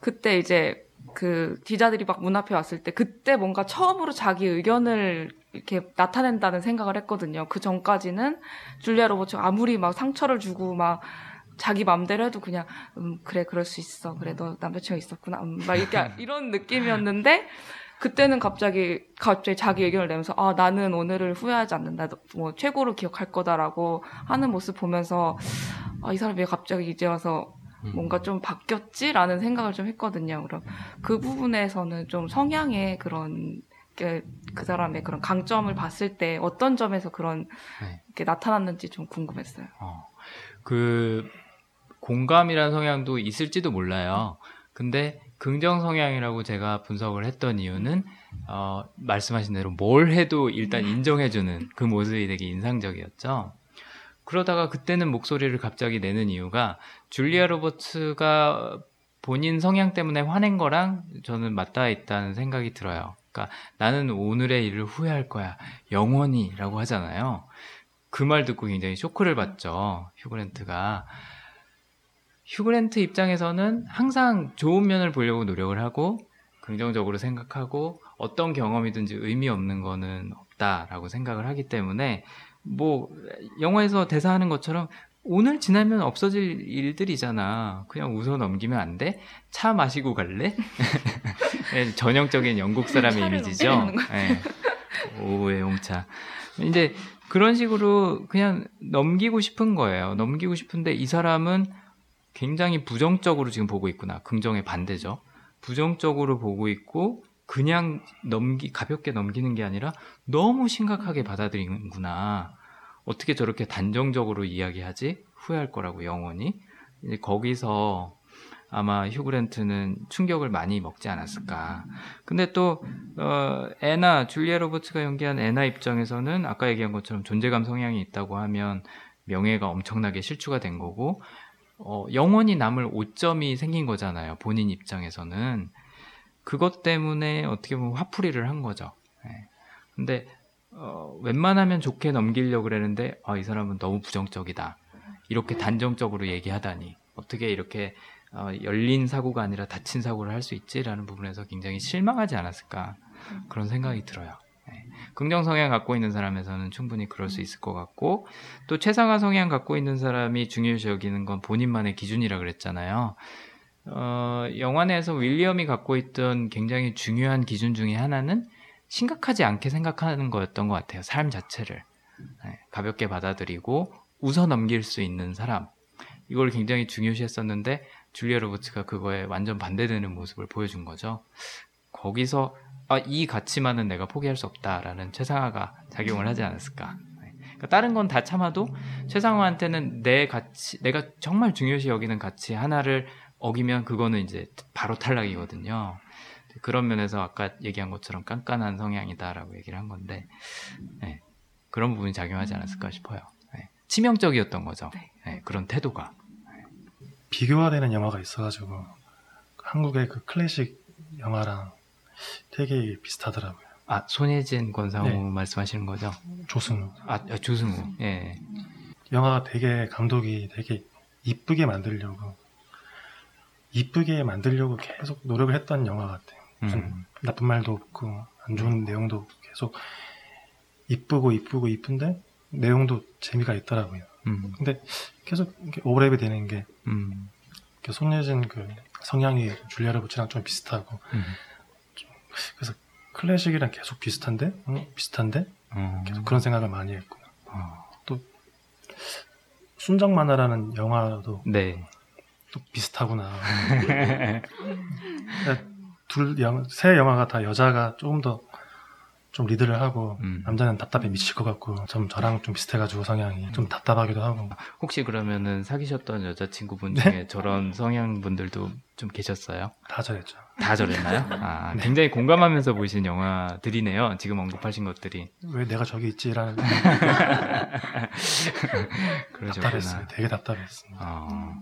그때 이제 그 기자들이 막 문 앞에 왔을 때 그때 뭔가 처음으로 자기 의견을 이렇게 나타낸다는 생각을 했거든요. 그 전까지는 줄리아 로버츠 아무리 막 상처를 주고 막 자기 맘대로 해도 그냥 음 그래 그럴 수 있어 그래 너 남자친구 있었구나 음, 막 이렇게 이런 느낌이었는데 그때는 갑자기 갑자기 자기 의견을 내면서 아 나는 오늘을 후회하지 않는다 뭐 최고로 기억할 거다라고 하는 모습 보면서 아 이 사람 왜 갑자기 이제 와서 음. 뭔가 좀 바뀌었지라는 생각을 좀 했거든요. 그럼 그 부분에서는 좀 성향의 그런 게그 사람의 그런 강점을 봤을 때 어떤 점에서 그런 네. 게 나타났는지 좀 궁금했어요. 어, 그 공감이라는 성향도 있을지도 몰라요. 근데 긍정 성향이라고 제가 분석을 했던 이유는 어, 말씀하신 대로 뭘 해도 일단 인정해주는 그 모습이 되게 인상적이었죠. 그러다가 그때는 목소리를 갑자기 내는 이유가 줄리아 로버츠가 본인 성향 때문에 화낸 거랑 저는 맞닿아 있다는 생각이 들어요. 그러니까 나는 오늘의 일을 후회할 거야. 영원히라고 하잖아요. 그 말 듣고 굉장히 쇼크를 받죠. 휴그랜트가. 휴그랜트 입장에서는 항상 좋은 면을 보려고 노력을 하고 긍정적으로 생각하고 어떤 경험이든지 의미 없는 거는 없다라고 생각을 하기 때문에 뭐 영화에서 대사하는 것처럼 오늘 지나면 없어질 일들이잖아. 그냥 웃어 넘기면 안 돼? 차 마시고 갈래? 네, 전형적인 영국 사람의 이미지죠. 네. 오후의 홍차. 이제 그런 식으로 그냥 넘기고 싶은 거예요. 넘기고 싶은데 이 사람은 굉장히 부정적으로 지금 보고 있구나. 긍정의 반대죠. 부정적으로 보고 있고 그냥 넘기 가볍게 넘기는 게 아니라 너무 심각하게 받아들이는구나. 어떻게 저렇게 단정적으로 이야기하지? 후회할 거라고 영원히. 이제 거기서 아마 휴그랜트는 충격을 많이 먹지 않았을까. 근데 또 어, 애나 줄리아 로버츠가 연기한 애나 입장에서는 아까 얘기한 것처럼 존재감 성향이 있다고 하면 명예가 엄청나게 실추가 된 거고 어, 영원히 남을 오점이 생긴 거잖아요. 본인 입장에서는 그것 때문에 어떻게 보면 화풀이를 한 거죠. 예. 근데 어, 웬만하면 좋게 넘기려고 그랬는데 아, 이 사람은 너무 부정적이다. 이렇게 단정적으로 얘기하다니 어떻게 이렇게 어, 열린 사고가 아니라 닫힌 사고를 할 수 있지라는 부분에서 굉장히 실망하지 않았을까 그런 생각이 들어요. 네. 긍정 성향 갖고 있는 사람에서는 충분히 그럴 수 있을 것 같고 또 최상화 성향 갖고 있는 사람이 중요시 여기는 건 본인만의 기준이라 그랬잖아요. 어, 영화 내에서 윌리엄이 갖고 있던 굉장히 중요한 기준 중에 하나는 심각하지 않게 생각하는 거였던 것 같아요. 삶 자체를 네, 가볍게 받아들이고 웃어 넘길 수 있는 사람 이걸 굉장히 중요시했었는데 줄리아 로버츠가 그거에 완전 반대되는 모습을 보여준 거죠. 거기서 아, 이 가치만은 내가 포기할 수 없다라는 최상화가 작용을 하지 않았을까. 네. 그러니까 다른 건 다 참아도 최상화한테는 내 가치, 내가 정말 중요시 여기는 가치 하나를 어기면 그거는 이제 바로 탈락이거든요. 그런 면에서 아까 얘기한 것처럼 깐깐한 성향이다라고 얘기를 한 건데 네. 그런 부분이 작용하지 않았을까 싶어요. 네. 치명적이었던 거죠. 네. 네, 그런 태도가. 비교가 되는 영화가 있어가지고 한국의 그 클래식 영화랑 되게 비슷하더라고요. 아 손예진 권상우 네. 말씀하시는 거죠? 조승우. 아 아, 조승우. 예. 영화가 되게 감독이 되게 이쁘게 만들려고 이쁘게 만들려고 계속 노력을 했던 영화 같아요. 무슨 음. 나쁜 말도 없고 안 좋은 내용도 계속 이쁘고 이쁘고 이쁜데 내용도 재미가 있더라고요. 음. 근데 계속 오버랩이 되는 게 음. 손예진 그 성향이 줄리아 로버츠랑 좀 비슷하고 음. 그래서 클래식이랑 계속 비슷한데 어? 비슷한데 어. 계속 그런 생각을 많이 했고 어. 순정 만화라는 영화도 네. 또 비슷하구나. 둘세 영화가 다 여자가 조금 더 좀 리드를 하고 음. 남자는 답답해 미칠 것 같고 좀 저랑 좀 비슷해가지고 성향이 좀 답답하기도 하고 혹시 그러면은 사귀셨던 여자친구분 네. 중에 저런 성향 분들도 좀 계셨어요? 다 저랬죠. 다 저랬나요? 아, 네. 굉장히 공감하면서 보신 영화들이네요. 지금 언급하신 것들이. 왜 내가 저기 있지라는 그러셨구나. 답답했어요. 되게 답답했습니다. 어.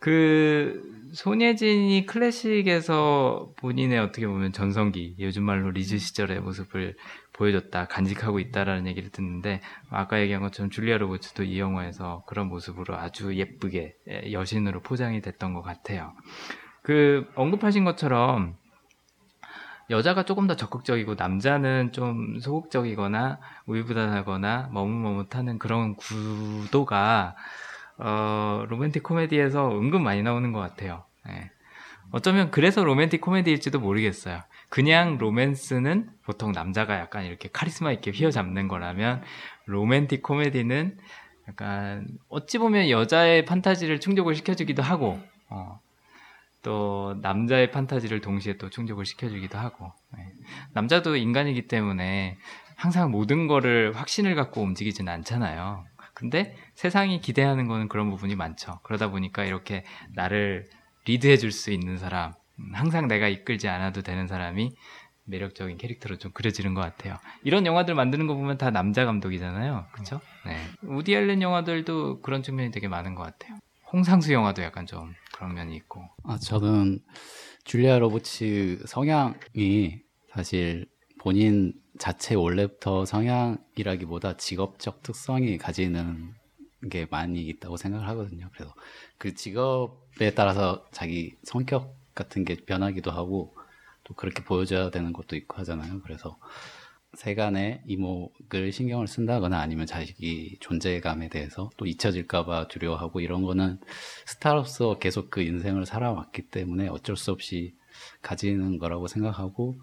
그 손예진이 클래식에서 본인의 어떻게 보면 전성기, 요즘 말로 리즈 시절의 모습을 보여줬다, 간직하고 있다라는 얘기를 듣는데 아까 얘기한 것처럼 줄리아 로버츠도 이 영화에서 그런 모습으로 아주 예쁘게 예, 여신으로 포장이 됐던 것 같아요. 그 언급하신 것처럼 여자가 조금 더 적극적이고 남자는 좀 소극적이거나 우유부단하거나 머뭇머뭇하는 그런 구도가 어, 로맨틱 코미디에서 은근 많이 나오는 것 같아요. 예. 어쩌면 그래서 로맨틱 코미디일지도 모르겠어요. 그냥 로맨스는 보통 남자가 약간 이렇게 카리스마 있게 휘어잡는 거라면 로맨틱 코미디는 약간 어찌 보면 여자의 판타지를 충족을 시켜주기도 하고 어, 또 남자의 판타지를 동시에 또 충족을 시켜주기도 하고 예. 남자도 인간이기 때문에 항상 모든 거를 확신을 갖고 움직이지는 않잖아요. 근데 세상이 기대하는 거는 그런 부분이 많죠. 그러다 보니까 이렇게 나를 리드해 줄 수 있는 사람, 음, 항상 내가 이끌지 않아도 되는 사람이 매력적인 캐릭터로 좀 그려지는 것 같아요. 이런 영화들 만드는 거 보면 다 남자 감독이잖아요. 그쵸? 네. 우디 앨런 영화들도 그런 측면이 되게 많은 것 같아요. 홍상수 영화도 약간 좀 그런 면이 있고. 아, 저는 줄리아 로버츠 성향이 사실 본인 자체 원래부터 성향이라기보다 직업적 특성이 가지는 게 많이 있다고 생각을 하거든요. 그래서 그 직업에 따라서 자기 성격 같은 게 변하기도 하고 또 그렇게 보여줘야 되는 것도 있고 하잖아요. 그래서 세간의 이목을 신경을 쓴다거나 아니면 자기 존재감에 대해서 또 잊혀질까봐 두려워하고 이런 거는 스타로서 계속 그 인생을 살아왔기 때문에 어쩔 수 없이 가지는 거라고 생각하고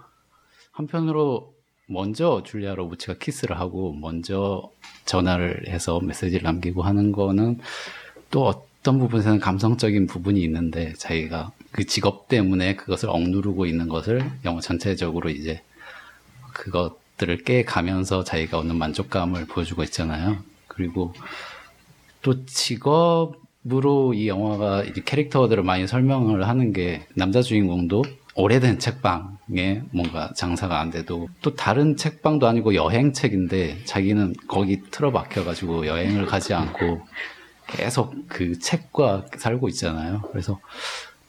한편으로 먼저 줄리아 로버츠가 키스를 하고 먼저 전화를 해서 메시지를 남기고 하는 거는 또 어떤 부분에서는 감성적인 부분이 있는데 자기가 그 직업 때문에 그것을 억누르고 있는 것을 영화 전체적으로 이제 그것들을 깨가면서 자기가 얻는 만족감을 보여주고 있잖아요. 그리고 또 직업으로 이 영화가 캐릭터들을 많이 설명을 하는 게 남자 주인공도 오래된 책방 에 뭔가 장사가 안 돼도 또 다른 책방도 아니고 여행 책인데 자기는 거기 틀어박혀가지고 여행을 가지 않고 계속 그 책과 살고 있잖아요. 그래서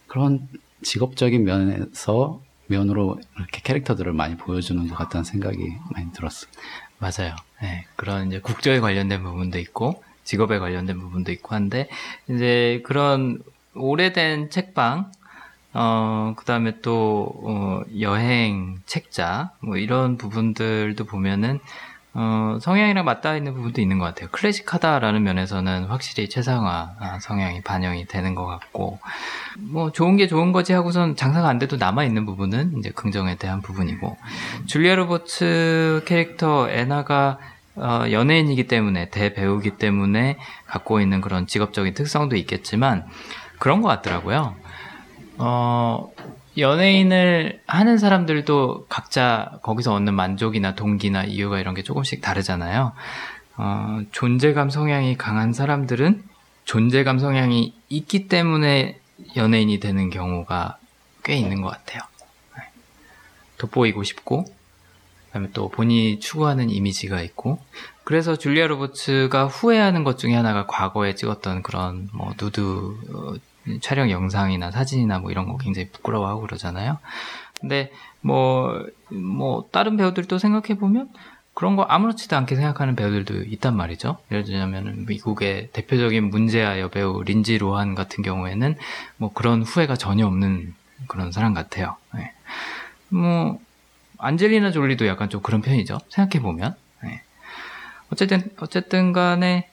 그런 직업적인 면에서 면으로 이렇게 캐릭터들을 많이 보여주는 것 같다는 생각이 많이 들었어요. 맞아요. 네, 그런 이제 국적에 관련된 부분도 있고 직업에 관련된 부분도 있고 한데 이제 그런 오래된 책방 어, 그 다음에 또, 어, 여행, 책자, 뭐 이런 부분들도 보면은, 어, 성향이랑 맞닿아 있는 부분도 있는 것 같아요. 클래식하다라는 면에서는 확실히 최상화 아, 성향이 반영이 되는 것 같고, 뭐 좋은 게 좋은 거지 하고선 장사가 안 돼도 남아있는 부분은 이제 긍정에 대한 부분이고, 줄리아 로버츠 캐릭터 애나가 어, 연예인이기 때문에, 대배우기 때문에 갖고 있는 그런 직업적인 특성도 있겠지만, 그런 것 같더라고요. 어, 연예인을 하는 사람들도 각자 거기서 얻는 만족이나 동기나 이유가 이런 게 조금씩 다르잖아요. 어, 존재감 성향이 강한 사람들은 존재감 성향이 있기 때문에 연예인이 되는 경우가 꽤 있는 것 같아요. 네. 돋보이고 싶고, 그다음에 또 본인이 추구하는 이미지가 있고, 그래서 줄리아 로버츠가 후회하는 것 중에 하나가 과거에 찍었던 그런 뭐 누드 어, 촬영 영상이나 사진이나 뭐 이런 거 굉장히 부끄러워하고 그러잖아요. 근데 뭐, 뭐, 다른 배우들도 생각해보면 그런 거 아무렇지도 않게 생각하는 배우들도 있단 말이죠. 예를 들자면 미국의 대표적인 문제아 여배우 린지 로한 같은 경우에는 뭐 그런 후회가 전혀 없는 그런 사람 같아요. 네. 뭐, 안젤리나 졸리도 약간 좀 그런 편이죠. 생각해보면. 네. 어쨌든, 어쨌든 간에,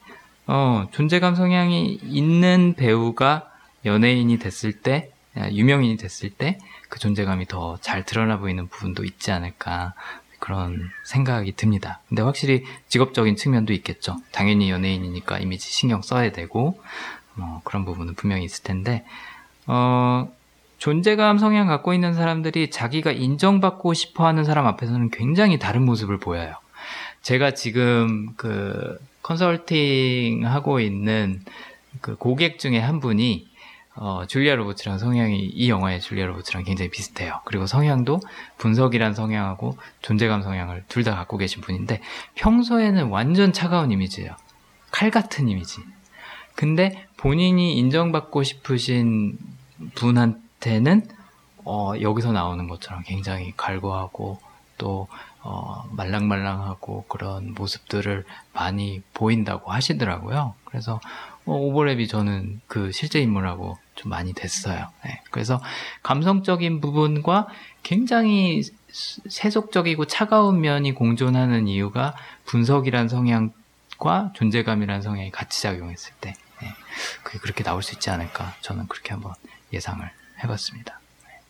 어, 존재감 성향이 있는 배우가 연예인이 됐을 때, 유명인이 됐을 때, 그 존재감이 더 잘 드러나 보이는 부분도 있지 않을까. 그런 생각이 듭니다. 근데 확실히 직업적인 측면도 있겠죠. 당연히 연예인이니까 이미지 신경 써야 되고, 뭐 그런 부분은 분명히 있을 텐데, 어, 존재감 성향 갖고 있는 사람들이 자기가 인정받고 싶어 하는 사람 앞에서는 굉장히 다른 모습을 보여요. 제가 지금 그 컨설팅 하고 있는 그 고객 중에 한 분이 어, 줄리아 로버츠랑 성향이 이 영화의 줄리아 로버츠랑 굉장히 비슷해요. 그리고 성향도 분석이란 성향하고 존재감 성향을 둘 다 갖고 계신 분인데 평소에는 완전 차가운 이미지예요. 칼 같은 이미지. 근데 본인이 인정받고 싶으신 분한테는 어, 여기서 나오는 것처럼 굉장히 갈구하고 또 어, 말랑말랑하고 그런 모습들을 많이 보인다고 하시더라고요. 그래서 어, 오버랩이 저는 그 실제 인물하고 좀 많이 됐어요. 네. 그래서 감성적인 부분과 굉장히 세속적이고 차가운 면이 공존하는 이유가 분석이란 성향과 존재감이란 성향이 같이 작용했을 때 네. 그게 그렇게 나올 수 있지 않을까 저는 그렇게 한번 예상을 해봤습니다. 네.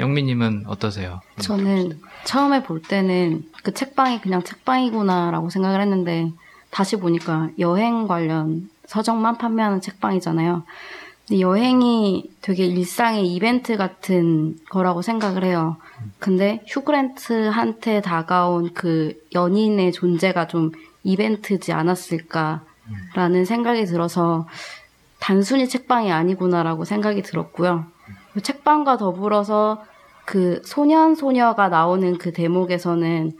영민님은 어떠세요? 저는 처음에 볼 때는 그 책방이 그냥 책방이구나라고 생각을 했는데 다시 보니까 여행 관련 서적만 판매하는 책방이잖아요. 근데 여행이 되게 일상의 이벤트 같은 거라고 생각을 해요. 근데 휴그랜트한테 다가온 그 연인의 존재가 좀 이벤트지 않았을까라는 생각이 들어서 단순히 책방이 아니구나라고 생각이 들었고요. 그 책방과 더불어서 그 소년 소녀가 나오는 그 대목에서는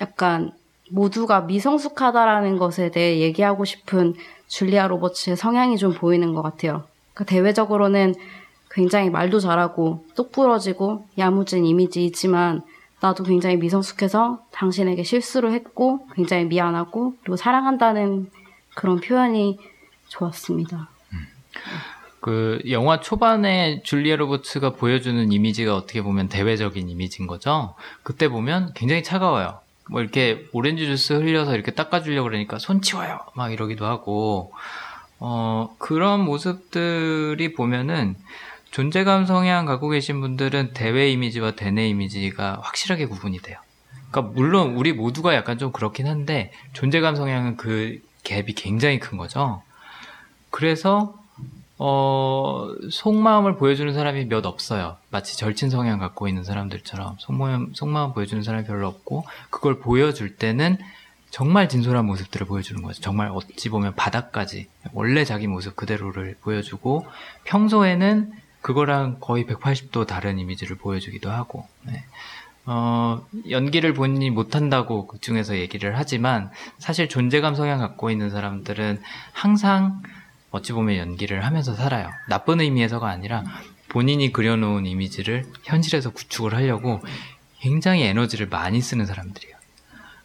약간 모두가 미성숙하다라는 것에 대해 얘기하고 싶은 줄리아 로버츠의 성향이 좀 보이는 것 같아요. 그러니까 대외적으로는 굉장히 말도 잘하고 똑부러지고 야무진 이미지이지만 나도 굉장히 미성숙해서 당신에게 실수를 했고 굉장히 미안하고 그리고 사랑한다는 그런 표현이 좋았습니다. 그 영화 초반에 줄리아 로버츠가 보여주는 이미지가 어떻게 보면 대외적인 이미지인 거죠. 그때 보면 굉장히 차가워요. 뭐 이렇게 오렌지 주스 흘려서 이렇게 닦아주려고 그러니까 손 치워요. 막 이러기도 하고, 어, 그런 모습들이 보면은 존재감 성향 갖고 계신 분들은 대외 이미지와 대내 이미지가 확실하게 구분이 돼요. 그러니까 물론 우리 모두가 약간 좀 그렇긴 한데 존재감 성향은 그 갭이 굉장히 큰 거죠. 그래서 어, 속마음을 보여주는 사람이 몇 없어요. 마치 절친 성향 갖고 있는 사람들처럼 속마음, 속마음 보여주는 사람이 별로 없고, 그걸 보여줄 때는 정말 진솔한 모습들을 보여주는 거죠. 정말 어찌 보면 바닥까지, 원래 자기 모습 그대로를 보여주고, 평소에는 그거랑 거의 180도 다른 이미지를 보여주기도 하고, 네. 어, 연기를 본인이 못한다고 그 중에서 얘기를 하지만, 사실 존재감 성향 갖고 있는 사람들은 항상 어찌 보면 연기를 하면서 살아요. 나쁜 의미에서가 아니라 본인이 그려놓은 이미지를 현실에서 구축을 하려고 굉장히 에너지를 많이 쓰는 사람들이에요.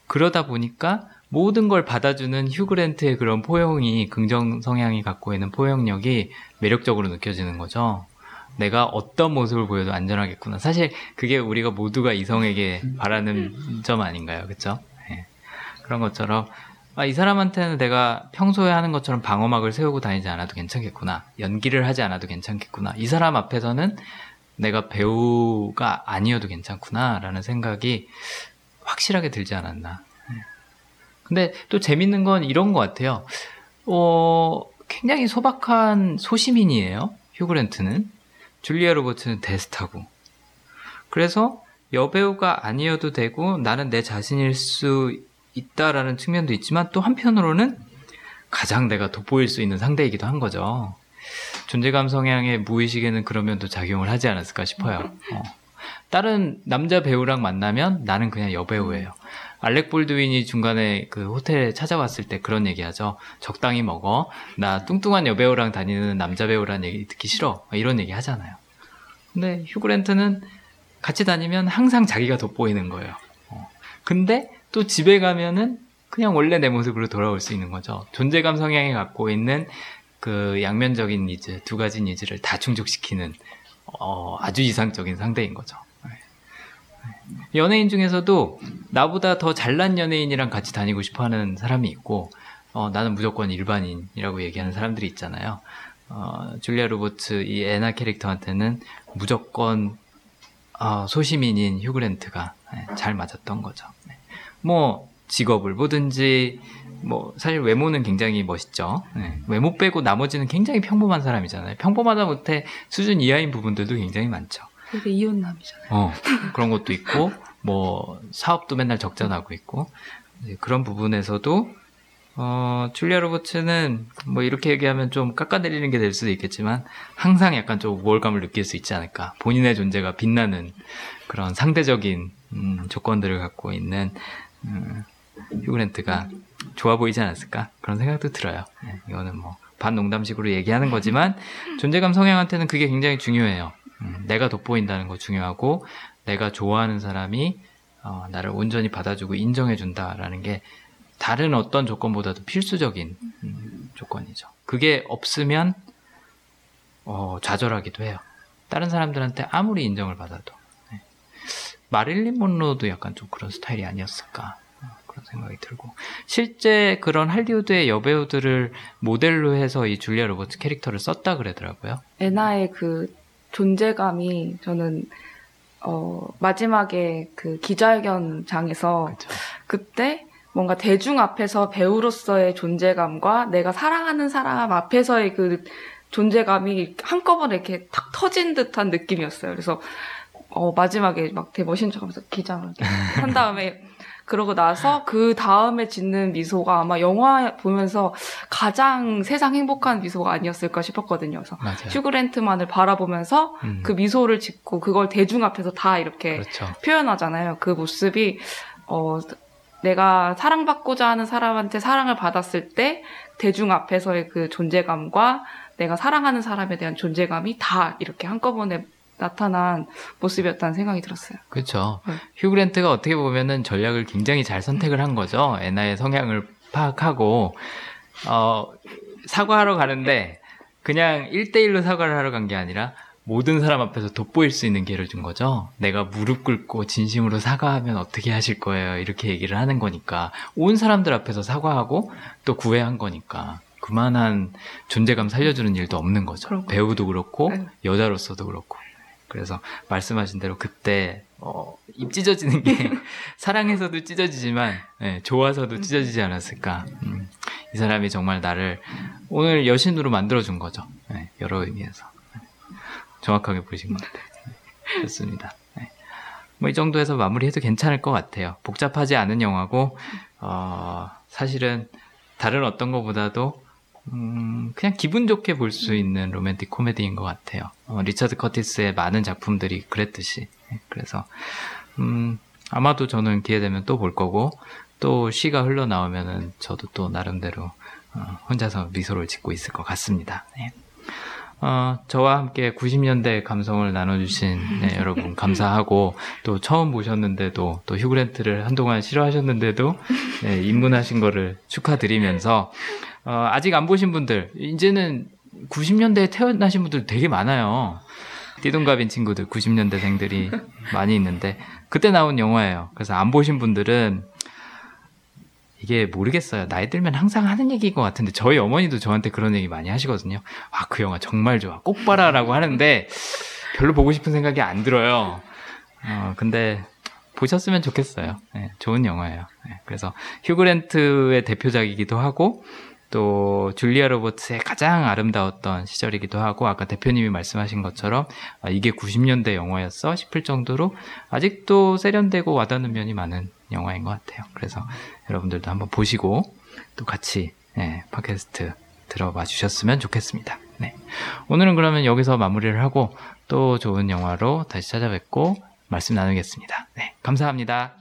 그러다 보니까 모든 걸 받아주는 휴그랜트의 그런 포용이 긍정 성향이 갖고 있는 포용력이 매력적으로 느껴지는 거죠. 내가 어떤 모습을 보여도 안전하겠구나. 사실 그게 우리가 모두가 이성에게 바라는 점 아닌가요? 그쵸? 네. 그런 것처럼 아, 이 사람한테는 내가 평소에 하는 것처럼 방어막을 세우고 다니지 않아도 괜찮겠구나. 연기를 하지 않아도 괜찮겠구나. 이 사람 앞에서는 내가 배우가 아니어도 괜찮구나. 라는 생각이 확실하게 들지 않았나. 근데 또 재밌는 건 이런 것 같아요. 어, 굉장히 소박한 소시민이에요. 휴그랜트는. 줄리아 로버트는 데스타고. 그래서 여배우가 아니어도 되고 나는 내 자신일 수 있다라는 측면도 있지만 또 한편으로는 가장 내가 돋보일 수 있는 상대이기도 한 거죠. 존재감 성향의 무의식에는 그런 면도 작용을 하지 않았을까 싶어요. 어. 다른 남자 배우랑 만나면 나는 그냥 여배우예요. 알렉 볼드윈이 중간에 그 호텔에 찾아왔을 때 그런 얘기하죠. 적당히 먹어. 나 뚱뚱한 여배우랑 다니는 남자 배우란 얘기 듣기 싫어. 이런 얘기 하잖아요. 근데 휴그랜트는 같이 다니면 항상 자기가 돋보이는 거예요. 어. 근데 또 집에 가면은 그냥 원래 내 모습으로 돌아올 수 있는 거죠. 존재감 성향이 갖고 있는 그 양면적인 니즈, 두 가지 needs를 다 충족시키는 어, 아주 이상적인 상대인 거죠. 네. 연예인 중에서도 나보다 더 잘난 연예인이랑 같이 다니고 싶어 하는 사람이 있고, 어, 나는 무조건 일반인이라고 얘기하는 사람들이 있잖아요. 어, 줄리아 로버츠 이 애나 캐릭터한테는 무조건 어, 소시민인 휴그랜트가 네, 잘 맞았던 거죠. 네. 뭐 직업을 보든지 뭐 사실 외모는 굉장히 멋있죠. 네. 외모 빼고 나머지는 굉장히 평범한 사람이잖아요. 평범하다 못해 수준 이하인 부분들도 굉장히 많죠. 되게 이혼남이잖아요. 어, 그런 것도 있고 뭐 사업도 맨날 적자 나고 있고 이제 그런 부분에서도 어, 줄리아 로버츠는 뭐 이렇게 얘기하면 좀 깎아내리는 게 될 수도 있겠지만 항상 약간 좀 우월감을 느낄 수 있지 않을까. 본인의 존재가 빛나는 그런 상대적인 음, 조건들을 갖고 있는 음, 휴그랜트가 좋아 보이지 않았을까 그런 생각도 들어요. 네, 이거는 뭐 반농담식으로 얘기하는 거지만 존재감 성향한테는 그게 굉장히 중요해요. 음, 내가 돋보인다는 거 중요하고 내가 좋아하는 사람이 어, 나를 온전히 받아주고 인정해준다라는 게 다른 어떤 조건보다도 필수적인 음, 조건이죠. 그게 없으면 어, 좌절하기도 해요. 다른 사람들한테 아무리 인정을 받아도 네. 마릴린 monroe도 약간 좀 그런 스타일이 아니었을까 어, 그런 생각이 들고 실제 그런 할리우드의 여배우들을 모델로 해서 이 줄리아 로버츠 캐릭터를 썼다 그러더라고요. 애나의 그 존재감이 저는 어, 마지막에 그 기자회견장에서 그렇죠. 그때 뭔가 대중 앞에서 배우로서의 존재감과 내가 사랑하는 사람 앞에서의 그 존재감이 한꺼번에 이렇게 탁 터진 듯한 느낌이었어요. 그래서 어, 마지막에 막 되게 멋있는 척하면서 기장을 한 다음에 그러고 나서 그 다음에 짓는 미소가 아마 영화 보면서 가장 세상 행복한 미소가 아니었을까 싶었거든요. 그래서 맞아요. 휴그랜트만을 바라보면서 음, 그 미소를 짓고 그걸 대중 앞에서 다 이렇게 그렇죠. 표현하잖아요. 그 모습이 어 내가 사랑받고자 하는 사람한테 사랑을 받았을 때 대중 앞에서의 그 존재감과 내가 사랑하는 사람에 대한 존재감이 다 이렇게 한꺼번에 나타난 모습이었다는 생각이 들었어요. 그렇죠. 네. 휴그랜트가 어떻게 보면은 전략을 굉장히 잘 선택을 한 거죠. 애나의 성향을 파악하고 어, 사과하러 가는데 그냥 1대1로 사과를 하러 간 게 아니라 모든 사람 앞에서 돋보일 수 있는 기회를 준 거죠. 내가 무릎 꿇고 진심으로 사과하면 어떻게 하실 거예요? 이렇게 얘기를 하는 거니까 온 사람들 앞에서 사과하고 또 구애한 거니까 그만한 존재감 살려주는 일도 없는 거죠. 배우도 그렇고 네. 여자로서도 그렇고 그래서 말씀하신 대로 그때 어, 입 찢어지는 게 사랑해서도 찢어지지만 예, 좋아서도 찢어지지 않았을까. 음, 이 사람이 정말 나를 오늘 여신으로 만들어준 거죠. 예, 여러 의미에서 예, 정확하게 보신 것 같아요. 예, 좋습니다. 뭐이 정도에서 마무리해도 괜찮을 것 같아요. 복잡하지 않은 영화고 어, 사실은 다른 어떤 것보다도 음, 그냥 기분 좋게 볼 수 있는 로맨틱 코미디인 것 같아요. 어, 리처드 커티스의 많은 작품들이 그랬듯이. 예, 그래서, 음, 아마도 저는 기회 되면 또 볼 거고, 또 시가 흘러나오면은 저도 또 나름대로, 어, 혼자서 미소를 짓고 있을 것 같습니다. 네. 어, 저와 함께 90년대 감성을 나눠주신 네, 여러분 감사하고 또 처음 보셨는데도 또 휴그랜트를 한동안 싫어하셨는데도 네, 입문하신 거를 축하드리면서 어, 아직 안 보신 분들 이제는 90년대에 태어나신 분들 되게 많아요. 띠동갑인 친구들 90년대생들이 많이 있는데 그때 나온 영화예요. 그래서 안 보신 분들은 이게 모르겠어요. 나이 들면 항상 하는 얘기인 것 같은데 저희 어머니도 저한테 그런 얘기 많이 하시거든요. 아 그 영화 정말 좋아. 꼭 봐라라고 하는데 별로 보고 싶은 생각이 안 들어요. 어 근데 보셨으면 좋겠어요. 네, 좋은 영화예요. 네, 그래서 휴그랜트의 대표작이기도 하고 또 줄리아 로버츠의 가장 아름다웠던 시절이기도 하고 아까 대표님이 말씀하신 것처럼 아, 이게 90년대 영화였어 싶을 정도로 아직도 세련되고 와닿는 면이 많은 영화인 것 같아요. 그래서 여러분들도 한번 보시고 또 같이 네, 팟캐스트 들어봐 주셨으면 좋겠습니다. 네. 오늘은 그러면 여기서 마무리를 하고 또 좋은 영화로 다시 찾아뵙고 말씀 나누겠습니다. 네, 감사합니다.